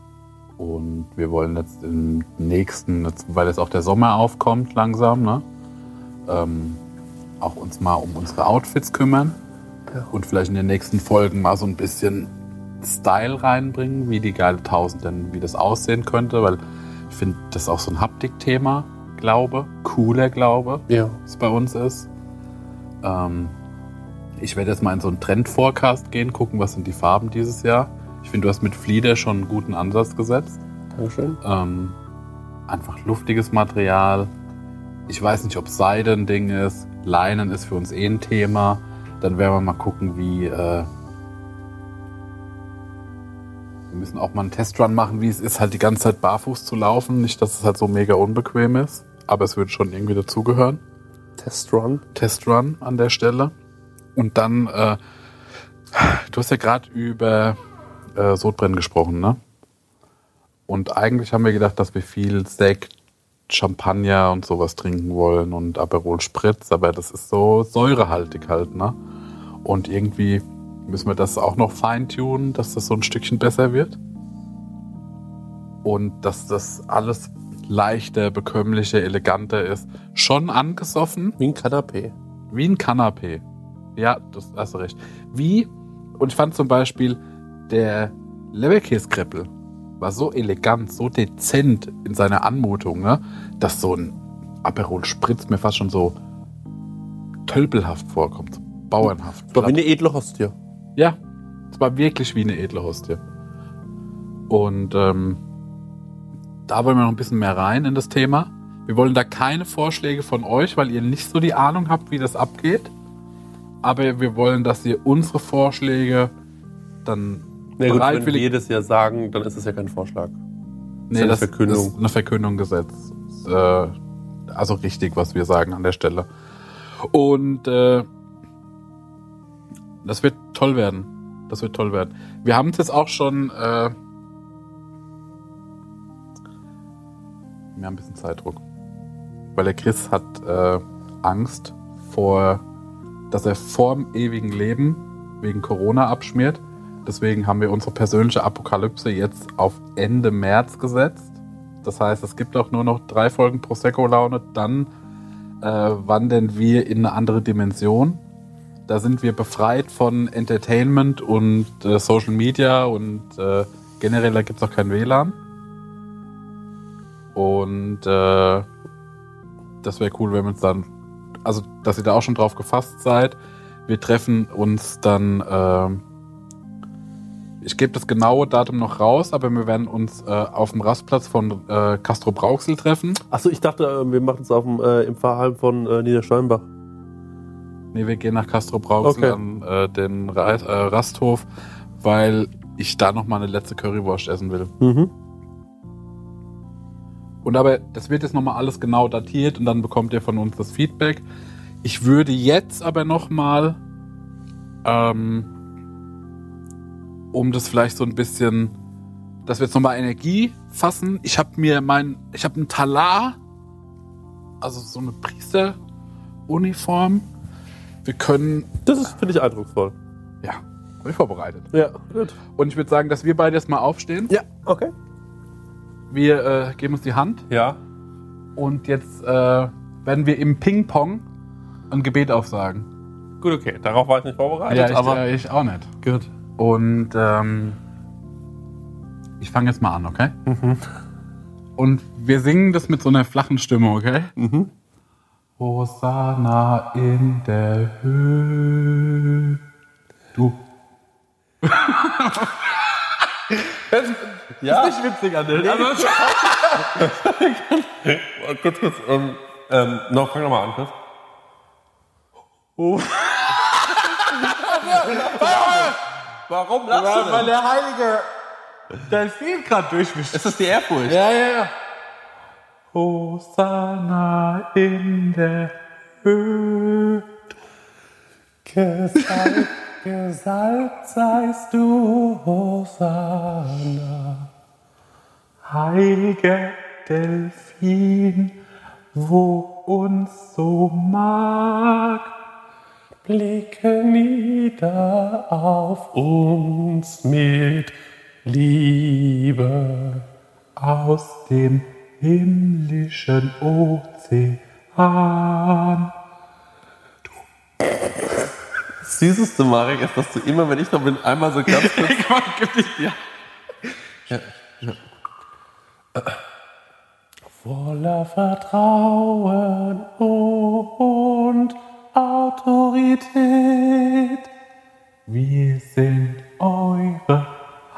und wir wollen jetzt im nächsten, weil jetzt auch der Sommer aufkommt langsam, ne? ähm, auch uns mal um unsere Outfits kümmern. Und vielleicht in den nächsten Folgen mal so ein bisschen Style reinbringen, wie die geile 1000 denn, wie das aussehen könnte, weil finde, das ist auch so ein Haptik-Thema, Glaube, cooler Glaube, Ja. was bei uns ist. Ähm, ich werde jetzt mal in so einen Trend-Forecast gehen, gucken, was sind die Farben dieses Jahr. Ich finde, du hast mit Flieder schon einen guten Ansatz gesetzt. Dankeschön. Ähm, einfach luftiges Material. Ich weiß nicht, ob Seide ein Ding ist. Leinen ist für uns eh ein Thema. Dann werden wir mal gucken, wie. Äh wir müssen auch mal einen Testrun machen, wie es ist, halt die ganze Zeit barfuß zu laufen. Nicht, dass es halt so mega unbequem ist, aber es wird schon irgendwie dazugehören. Testrun. Testrun an der Stelle. Und dann, äh, du hast ja gerade über äh, Sodbrennen gesprochen, ne? Und eigentlich haben wir gedacht, dass wir viel Sekt, Champagner und sowas trinken wollen und Aperol Spritz, aber das ist so säurehaltig halt, ne? Und irgendwie müssen wir das auch noch feintunen, dass das so ein Stückchen besser wird. Und dass das alles leichter, bekömmlicher, eleganter ist. Schon angesoffen, Wie ein Kanapé. wie ein Kanapé. Ja, das hast du recht. Wie, und ich fand zum Beispiel, der Leberkäskreppel war so elegant, so dezent in seiner Anmutung, ne, dass so ein Aperol Spritz mir fast schon so tölpelhaft vorkommt, bauernhaft. War wie eine edle Hostie. Ja, das war wirklich wie eine edle Hostie. Und ähm, da wollen wir noch ein bisschen mehr rein in das Thema. Wir wollen da keine Vorschläge von euch, weil ihr nicht so die Ahnung habt, wie das abgeht. Aber wir wollen, dass ihr unsere Vorschläge dann Na gut, wenn wir bereitwillig jedes Jahr sagen, dann ist es ja kein Vorschlag. Nee, eine das, Verkündung. das ist eine Verkündung gesetzt. Äh, also richtig, was wir sagen an der Stelle. Und äh, das wird toll werden. Das wird toll werden. Wir haben es jetzt auch schon. Äh, wir haben ein bisschen Zeitdruck. Weil der Chris hat äh, Angst vor, dass er vorm ewigen Leben wegen Corona abschmiert. Deswegen haben wir unsere persönliche Apokalypse jetzt auf Ende März gesetzt. Das heißt, es gibt auch nur noch drei Folgen Prosecco-Laune. Dann äh, wandern wir in eine andere Dimension. Da sind wir befreit von Entertainment und äh, Social Media und äh, generell da gibt es auch kein WLAN. Und äh, das wäre cool, wenn wir uns dann, also dass ihr da auch schon drauf gefasst seid. Wir treffen uns dann, ähm, ich gebe das genaue Datum noch raus, aber wir werden uns äh, auf dem Rastplatz von äh, Castro Brauxel treffen. Achso, ich dachte, äh, wir machen es auf dem, im Pfarrheim von Niedersteinbach. Nee, wir gehen nach Castro Brauxel Okay. an äh, den Ra äh, Rasthof, weil ich da noch mal eine letzte Currywurst essen will. Mhm. Und aber das wird jetzt nochmal alles genau datiert und dann bekommt ihr von uns das Feedback. Ich würde jetzt aber nochmal, ähm, um das vielleicht so ein bisschen, dass wir jetzt nochmal Energie fassen. Ich habe mir mein, ich habe einen Talar, also so eine Priesteruniform. Wir können, Das ist, finde ich, eindrucksvoll. ja, habe ich vorbereitet. Ja, gut. Und ich würde sagen, dass wir beide jetzt mal aufstehen. Ja, okay. Wir äh, geben uns die Hand. Ja. Und jetzt äh, werden wir im Ping-Pong ein Gebet aufsagen. Gut, okay. Darauf war ich nicht vorbereitet, ich, aber. äh, ich auch nicht. gut. Und ähm, ich fange jetzt mal an, okay? Und wir singen das mit so einer flachen Stimme, okay? Mhm. Hosanna in der Höhe. Du. Ja. Nicht witzig, Adel. Also, Äh, kurz, kurz. Ähm, ähm, noch, fang nochmal an, Chris. Warum lachst du denn? der Heilige Delfin gerade durchwischt. Ist das die Ehrfurcht? Ja, ja, ja. Hosanna in der Höhe. Gesalbt, gesalbt seist du, Hosanna. Heiliger Delfin, wo uns so mag. Blicke nieder auf uns mit Liebe. aus dem himmlischen Ozean. Das Süßeste, Marek, ist, dass du immer, wenn ich da bin, einmal so ganz kurz... Voller Vertrauen und Autorität. Wir sind eure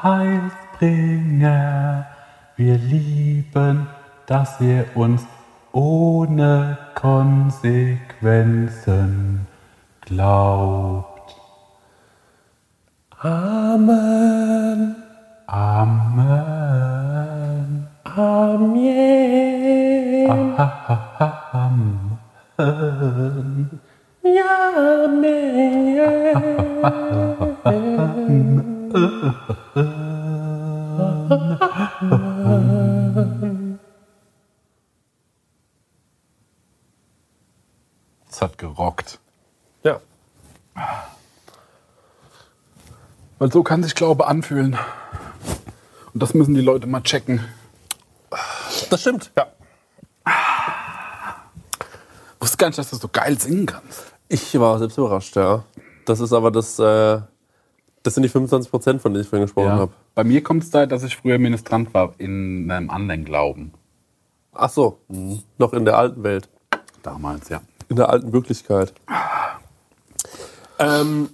Heilsbringer. Wir lieben, dass ihr uns ohne Konsequenzen glaubt. Amen. Amen. Amen. Amen. Ja, Es hat gerockt. Ja. Weil so kann sich Glaube anfühlen. Und das müssen die Leute mal checken. Das stimmt. Ja. Wusste gar nicht, dass du so geil singen kannst. Ich war selbst überrascht, ja. Das ist aber das, äh, das sind die 25 Prozent, von denen ich vorhin gesprochen habe. Bei mir kommt es daher, dass ich früher Ministrant war in einem anderen Glauben. Ach so, noch in der alten Welt, Damals, ja. In der alten Wirklichkeit. Ähm,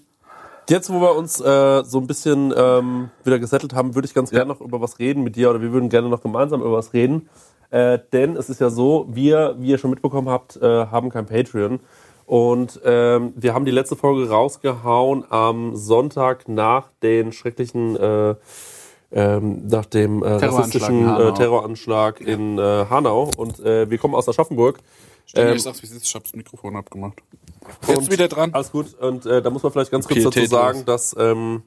Jetzt, wo wir uns äh, so ein bisschen ähm, wieder gesettelt haben, würde ich ganz gerne noch über was reden mit dir oder wir würden gerne noch gemeinsam über was reden. Äh, denn es ist ja so, wir, wie ihr schon mitbekommen habt, äh, haben kein Patreon. Und ähm, wir haben die letzte Folge rausgehauen am Sonntag nach den schrecklichen, äh, ähm, nach dem äh, Terroranschlag rassistischen in äh, Hanau. Terroranschlag in äh, Hanau. Und äh, wir kommen aus Aschaffenburg. Stell Ähm, ich sag's, wie es ist, ich hab's Mikrofon abgemacht. Und- Jetzt wieder dran. Alles gut. Und äh, da muss man vielleicht ganz kurz dazu Pietätlos. sagen, dass ähm,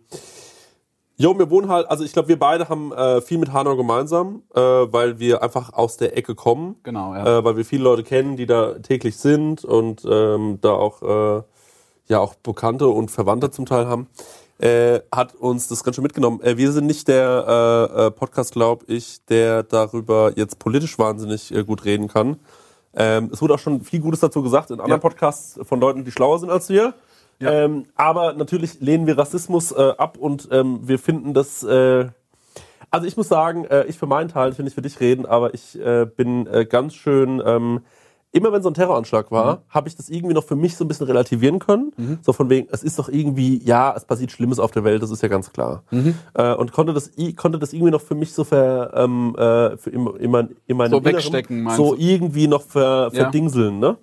Jo, wir wohnen halt, also ich glaube, wir beide haben äh, viel mit Hanau gemeinsam, äh, weil wir einfach aus der Ecke kommen. Genau, ja. Äh, weil wir viele Leute kennen, die da täglich sind und ähm, da auch äh, ja auch Bekannte und Verwandte zum Teil haben. Äh, hat uns das ganz schön mitgenommen. Äh, wir sind nicht der äh, äh, Podcast, glaube ich, der darüber jetzt politisch wahnsinnig äh, gut reden kann. Ähm, es wurde auch schon viel Gutes dazu gesagt in anderen Ja. Podcasts von Leuten, die schlauer sind als wir. Ja. Ähm, aber natürlich lehnen wir Rassismus äh, ab und ähm, wir finden das. Äh, also ich muss sagen, äh, ich für meinen Teil, ich will nicht für dich reden, aber ich äh, bin äh, ganz schön. Immer wenn so ein Terroranschlag war, habe ich das irgendwie noch für mich so ein bisschen relativieren können. So von wegen, es ist doch irgendwie, ja, es passiert Schlimmes auf der Welt, das ist ja ganz klar. Äh, und konnte das, konnte das irgendwie noch für mich so ver, ähm, äh, für immer, immer, in meinem So Inneren wegstecken, meinst so du? irgendwie noch ver, Ja. verdingseln, ne?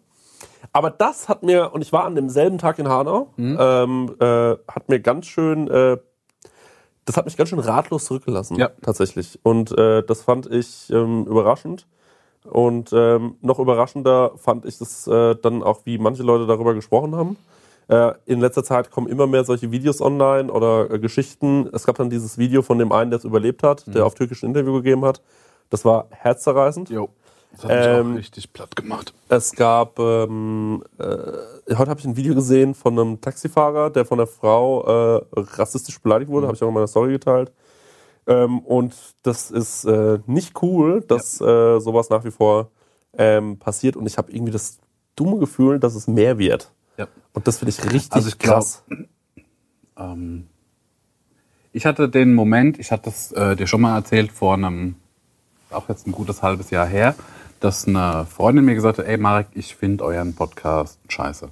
Aber das hat mir, und ich war an demselben Tag in Hanau, Mhm. ähm, äh, hat mir ganz schön, äh, das hat mich ganz schön ratlos zurückgelassen, Ja. tatsächlich. Und äh, das fand ich ähm, überraschend. Und ähm, noch überraschender fand ich das äh, dann auch, wie manche Leute darüber gesprochen haben. Äh, in letzter Zeit kommen immer mehr solche Videos online oder äh, Geschichten. Es gab dann dieses Video von dem einen, der es überlebt hat, Mhm. der auf Türkisch ein Interview gegeben hat. Das war herzzerreißend. Jo. Das hat mich Ähm, auch richtig platt gemacht. Es gab, ähm, äh, heute habe ich ein Video gesehen von einem Taxifahrer, der von der Frau äh, rassistisch beleidigt wurde, habe ich auch in meiner Story geteilt. Ähm, und das ist äh, nicht cool, dass äh, sowas nach wie vor ähm, passiert. Und ich habe irgendwie das dumme Gefühl, dass es mehr wird. Ja. Und das finde ich richtig Also ich glaub- krass. Ähm, ich hatte den Moment, ich hatte es äh, dir schon mal erzählt, vor einem, auch jetzt ein gutes halbes Jahr her, dass eine Freundin mir gesagt hat, ey Marek, ich finde euren Podcast scheiße.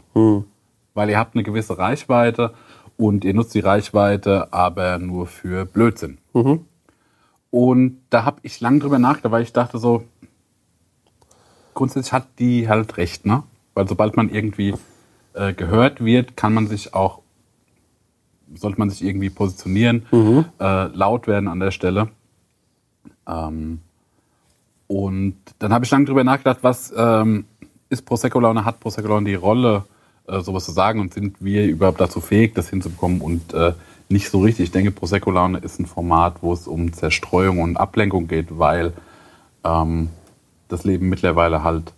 Weil ihr habt eine gewisse Reichweite und ihr nutzt die Reichweite aber nur für Blödsinn. Und da habe ich lang drüber nachgedacht, weil ich dachte so, grundsätzlich hat die halt recht, ne? Weil sobald man irgendwie äh, gehört wird, kann man sich auch, sollte man sich irgendwie positionieren, äh, laut werden an der Stelle. Ähm, und dann habe ich lange drüber nachgedacht, was ähm, ist Prosecco-Laune, hat Prosecco-Laune die Rolle, äh, sowas zu sagen und sind wir überhaupt dazu fähig, das hinzubekommen und äh, nicht so richtig. Ich denke, Prosecco-Laune ist ein Format, wo es um Zerstreuung und Ablenkung geht, weil ähm, das Leben mittlerweile halt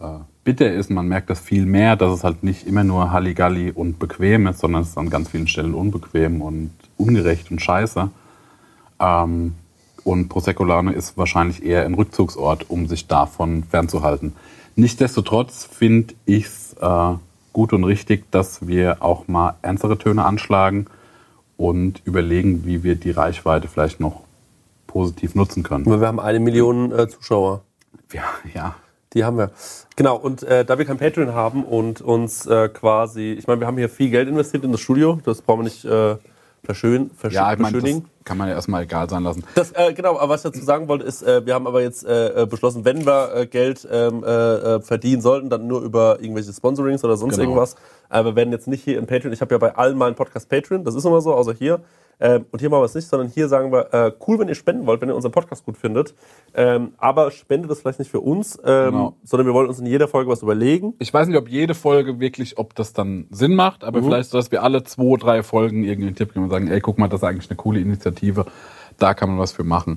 äh, bitter ist. Man merkt das viel mehr, dass es halt nicht immer nur Halligalli und bequem ist, sondern es ist an ganz vielen Stellen unbequem und ungerecht und scheiße. Ähm, und Prosecco-Laune ist wahrscheinlich eher ein Rückzugsort, um sich davon fernzuhalten. Nichtsdestotrotz finde ich es äh, gut und richtig, dass wir auch mal ernstere Töne anschlagen und überlegen, wie wir die Reichweite vielleicht noch positiv nutzen können. Wir haben eine Million äh, Zuschauer. Ja, ja. Die haben wir. Genau, und äh, da wir kein Patreon haben und uns äh, quasi, ich meine, wir haben hier viel Geld investiert in das Studio, das brauchen wir nicht äh, verschön, versch Ja, ich meine, das. Kann man ja erstmal egal sein lassen. Das, äh, genau, aber was ich dazu sagen wollte, ist, äh, wir haben aber jetzt äh, äh, beschlossen, wenn wir äh, Geld ähm, äh, verdienen sollten, dann nur über irgendwelche Sponsorings oder sonst Genau. irgendwas. Aber wir werden jetzt nicht hier in Patreon, ich habe ja bei allen meinen Podcast Patreon, das ist immer so, außer hier. Ähm, und hier machen wir es nicht, sondern hier sagen wir, äh, cool, wenn ihr spenden wollt, wenn ihr unseren Podcast gut findet. Ähm, aber spendet das vielleicht nicht für uns, ähm, Genau. sondern wir wollen uns in jeder Folge was überlegen. Ich weiß nicht, ob jede Folge wirklich, ob das dann Sinn macht, aber vielleicht so, dass wir alle zwei, drei Folgen irgendwie einen Tipp geben und sagen, ey, guck mal, das ist eigentlich eine coole Initiative, da kann man was für machen.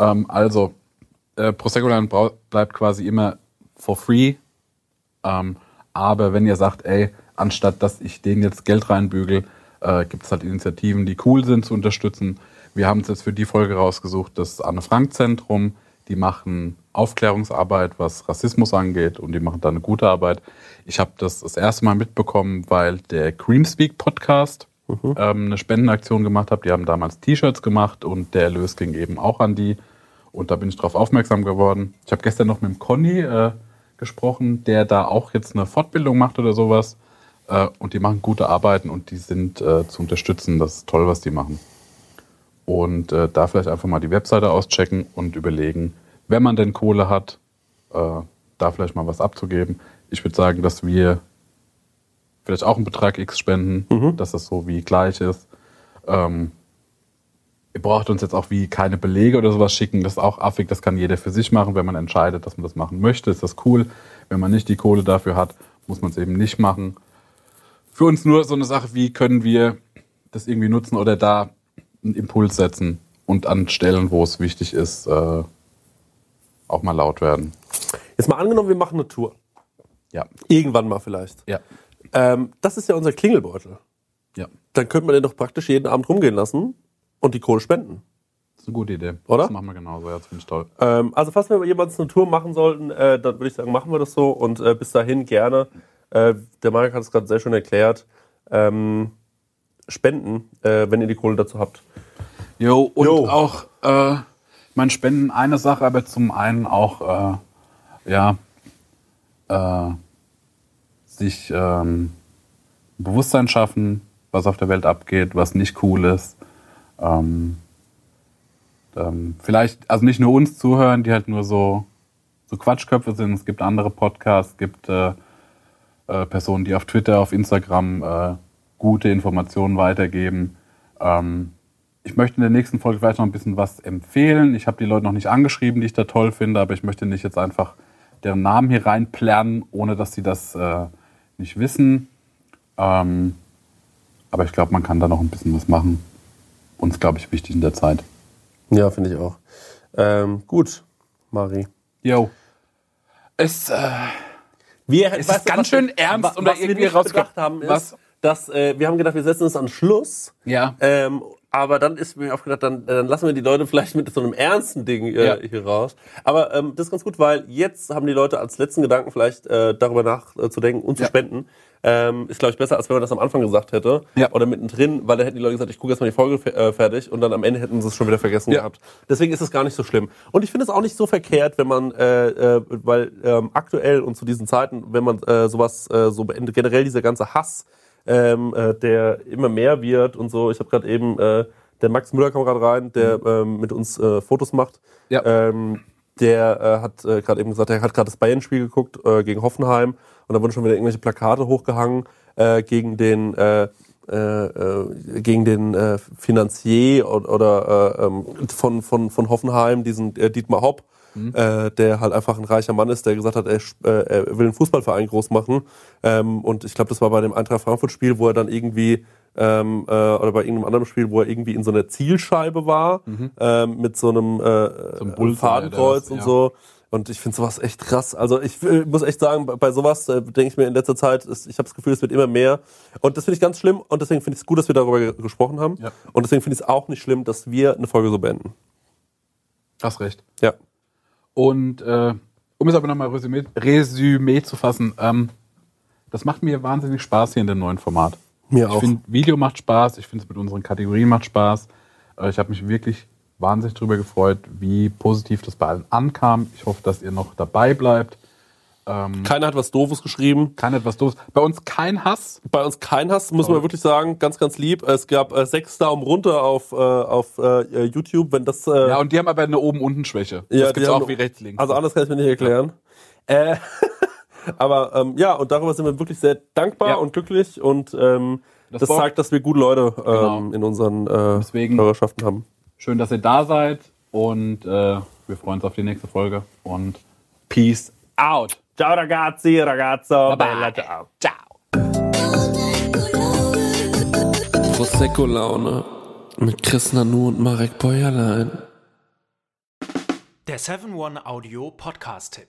Ähm, also, äh, Prosecco bleibt quasi immer for free, ähm, aber wenn ihr sagt, ey, anstatt dass ich den jetzt Geld reinbügel, äh, gibt es halt Initiativen, die cool sind zu unterstützen. Wir haben uns jetzt für die Folge rausgesucht, das Anne-Frank-Zentrum. Die machen Aufklärungsarbeit, was Rassismus angeht und die machen da eine gute Arbeit. Ich habe das das erste Mal mitbekommen, weil der Creamspeak Podcast ähm, eine Spendenaktion gemacht hat. Die haben damals T-Shirts gemacht und der Erlös ging eben auch an die. Und da bin ich darauf aufmerksam geworden. Ich habe gestern noch mit dem Conny äh, gesprochen, der da auch jetzt eine Fortbildung macht oder sowas, Äh, und die machen gute Arbeiten und die sind äh, zu unterstützen. Das ist toll, was die machen. Und äh, da vielleicht einfach mal die Webseite auschecken und überlegen, wenn man denn Kohle hat, äh, da vielleicht mal was abzugeben. Ich würde sagen, dass wir vielleicht auch einen Betrag X spenden, dass das so wie gleich ist. Ähm, ihr braucht uns jetzt auch wie keine Belege oder sowas schicken. Das ist auch affig. Das kann jeder für sich machen. Wenn man entscheidet, dass man das machen möchte, ist das cool. Wenn man nicht die Kohle dafür hat, muss man es eben nicht machen. Für uns nur so eine Sache, wie können wir das irgendwie nutzen oder da einen Impuls setzen und an Stellen, wo es wichtig ist, äh, auch mal laut werden. Jetzt mal angenommen, wir machen eine Tour. Ja, Irgendwann mal vielleicht. ja, Ähm, das ist ja unser Klingelbeutel. ja. Dann könnte man den doch praktisch jeden Abend rumgehen lassen und die Kohle spenden. Das ist eine gute Idee. Oder? Das machen wir genauso. Ja, das finde ich toll. Ähm, also falls wir jemals eine Tour machen sollten, äh, dann würde ich sagen, machen wir das so und äh, bis dahin gerne. Äh, der Marek hat es gerade sehr schön erklärt. Ähm, spenden, äh, wenn ihr die Kohle dazu habt. Jo, und Jo. auch, äh, mein Spenden eine Sache, aber zum einen auch, äh, ja, äh, sich ähm, Bewusstsein schaffen, was auf der Welt abgeht, was nicht cool ist. Ähm, ähm, vielleicht, also nicht nur uns zuhören, die halt nur so, so Quatschköpfe sind. Es gibt andere Podcasts, es gibt äh, äh, Personen, die auf Twitter, auf Instagram äh, gute Informationen weitergeben. Ähm, ich möchte in der nächsten Folge vielleicht noch ein bisschen was empfehlen. Ich habe die Leute noch nicht angeschrieben, die ich da toll finde, aber ich möchte nicht jetzt einfach deren Namen hier reinplärren, ohne dass sie das äh, nicht wissen. Ähm, aber ich glaube, man kann da noch ein bisschen was machen. Uns, glaube ich, wichtig in der Zeit. Ja, finde ich auch. Ähm, gut, Mari. Jo. Es, äh, Wir, Es ist ganz schön ernst was, und da was wir irgendwie nicht rausge- gedacht haben, ist, Was? dass äh, wir haben gedacht, wir setzen es an Schluss. ja. Ähm, aber dann ist mir aufgedacht, dann, dann lassen wir die Leute vielleicht mit so einem ernsten Ding äh, Ja. hier raus. Aber ähm, das ist ganz gut, weil jetzt haben die Leute als letzten Gedanken vielleicht äh, darüber nachzudenken und zu Ja. spenden. Ähm, ist, glaube ich, besser, als wenn man das am Anfang gesagt hätte. Ja. Oder mittendrin, weil da hätten die Leute gesagt, ich gucke erst mal die Folge äh, fertig und dann am Ende hätten sie es schon wieder vergessen Ja. gehabt. Deswegen ist es gar nicht so schlimm. Und ich finde es auch nicht so verkehrt, wenn man, äh, äh, weil ähm, aktuell und zu diesen Zeiten, wenn man äh, sowas äh, so beendet, generell dieser ganze Hass, ähm, äh, der immer mehr wird und so. Ich habe gerade eben, äh, der Max Müller kam gerade rein, der ähm, mit uns äh, Fotos macht. Ja. Ähm, der äh, hat äh, gerade eben gesagt, er hat gerade das Bayern-Spiel geguckt äh, gegen Hoffenheim und da wurden schon wieder irgendwelche Plakate hochgehangen äh, gegen den äh, äh, äh, gegen den äh, Finanzier oder, oder äh, ähm, von, von, von Hoffenheim, diesen äh, Dietmar Hopp, äh, der halt einfach ein reicher Mann ist, der gesagt hat, er, äh, er will einen Fußballverein groß machen. Ähm, und ich glaube, das war bei dem Eintracht Frankfurt-Spiel, wo er dann irgendwie ähm, äh, oder bei irgendeinem anderen Spiel, wo er irgendwie in so einer Zielscheibe war, ähm, mit so einem äh, einem Bullseye Fadenkreuz und ja. so. Und ich finde sowas echt krass. Also ich äh, muss echt sagen, bei- sowas äh, denke ich mir in letzter Zeit, ist, ich habe das Gefühl, es wird immer mehr. Und das finde ich ganz schlimm. Und deswegen finde ich es gut, dass wir darüber ge- gesprochen haben. Ja. Und deswegen finde ich es auch nicht schlimm, dass wir eine Folge so beenden. Hast recht. Ja. Und äh, um es aber nochmal Resümee, Resümee zu fassen, ähm, das macht mir wahnsinnig Spaß hier in dem neuen Format. Mir ich auch. finde, Video macht Spaß, ich finde es mit unseren Kategorien macht Spaß. Äh, ich habe mich wirklich wahnsinnig darüber gefreut, wie positiv das bei allen ankam. Ich hoffe, dass ihr noch dabei bleibt. Ähm, Keiner hat was Doofes geschrieben. Kein etwas Doofes. Bei uns kein Hass. Bei uns kein Hass, muss man wirklich sagen. Ganz, ganz lieb. Es gab äh, sechs Daumen runter auf, äh, auf äh, YouTube. Wenn das, äh, Ja, und die haben aber eine Oben-Unten-Schwäche. Ja, das die gibt's haben- auch wie rechts, links. Also anders kann ich mir nicht erklären. Äh, aber ähm, ja, und darüber sind wir wirklich sehr dankbar Ja. und glücklich und ähm, das, Das zeigt, dass wir gute Leute ähm, Genau. in unseren äh, Hörerschaften haben. Schön, dass ihr da seid und äh, wir freuen uns auf die nächste Folge und Peace out. Ciao ragazzi, ragazzo, Bye-bye. ciao. Ciao. Prosecco-Laune mit Chris Nanu und Marek Bäuerlein. Der 7-One-Audio-Podcast-Tipp.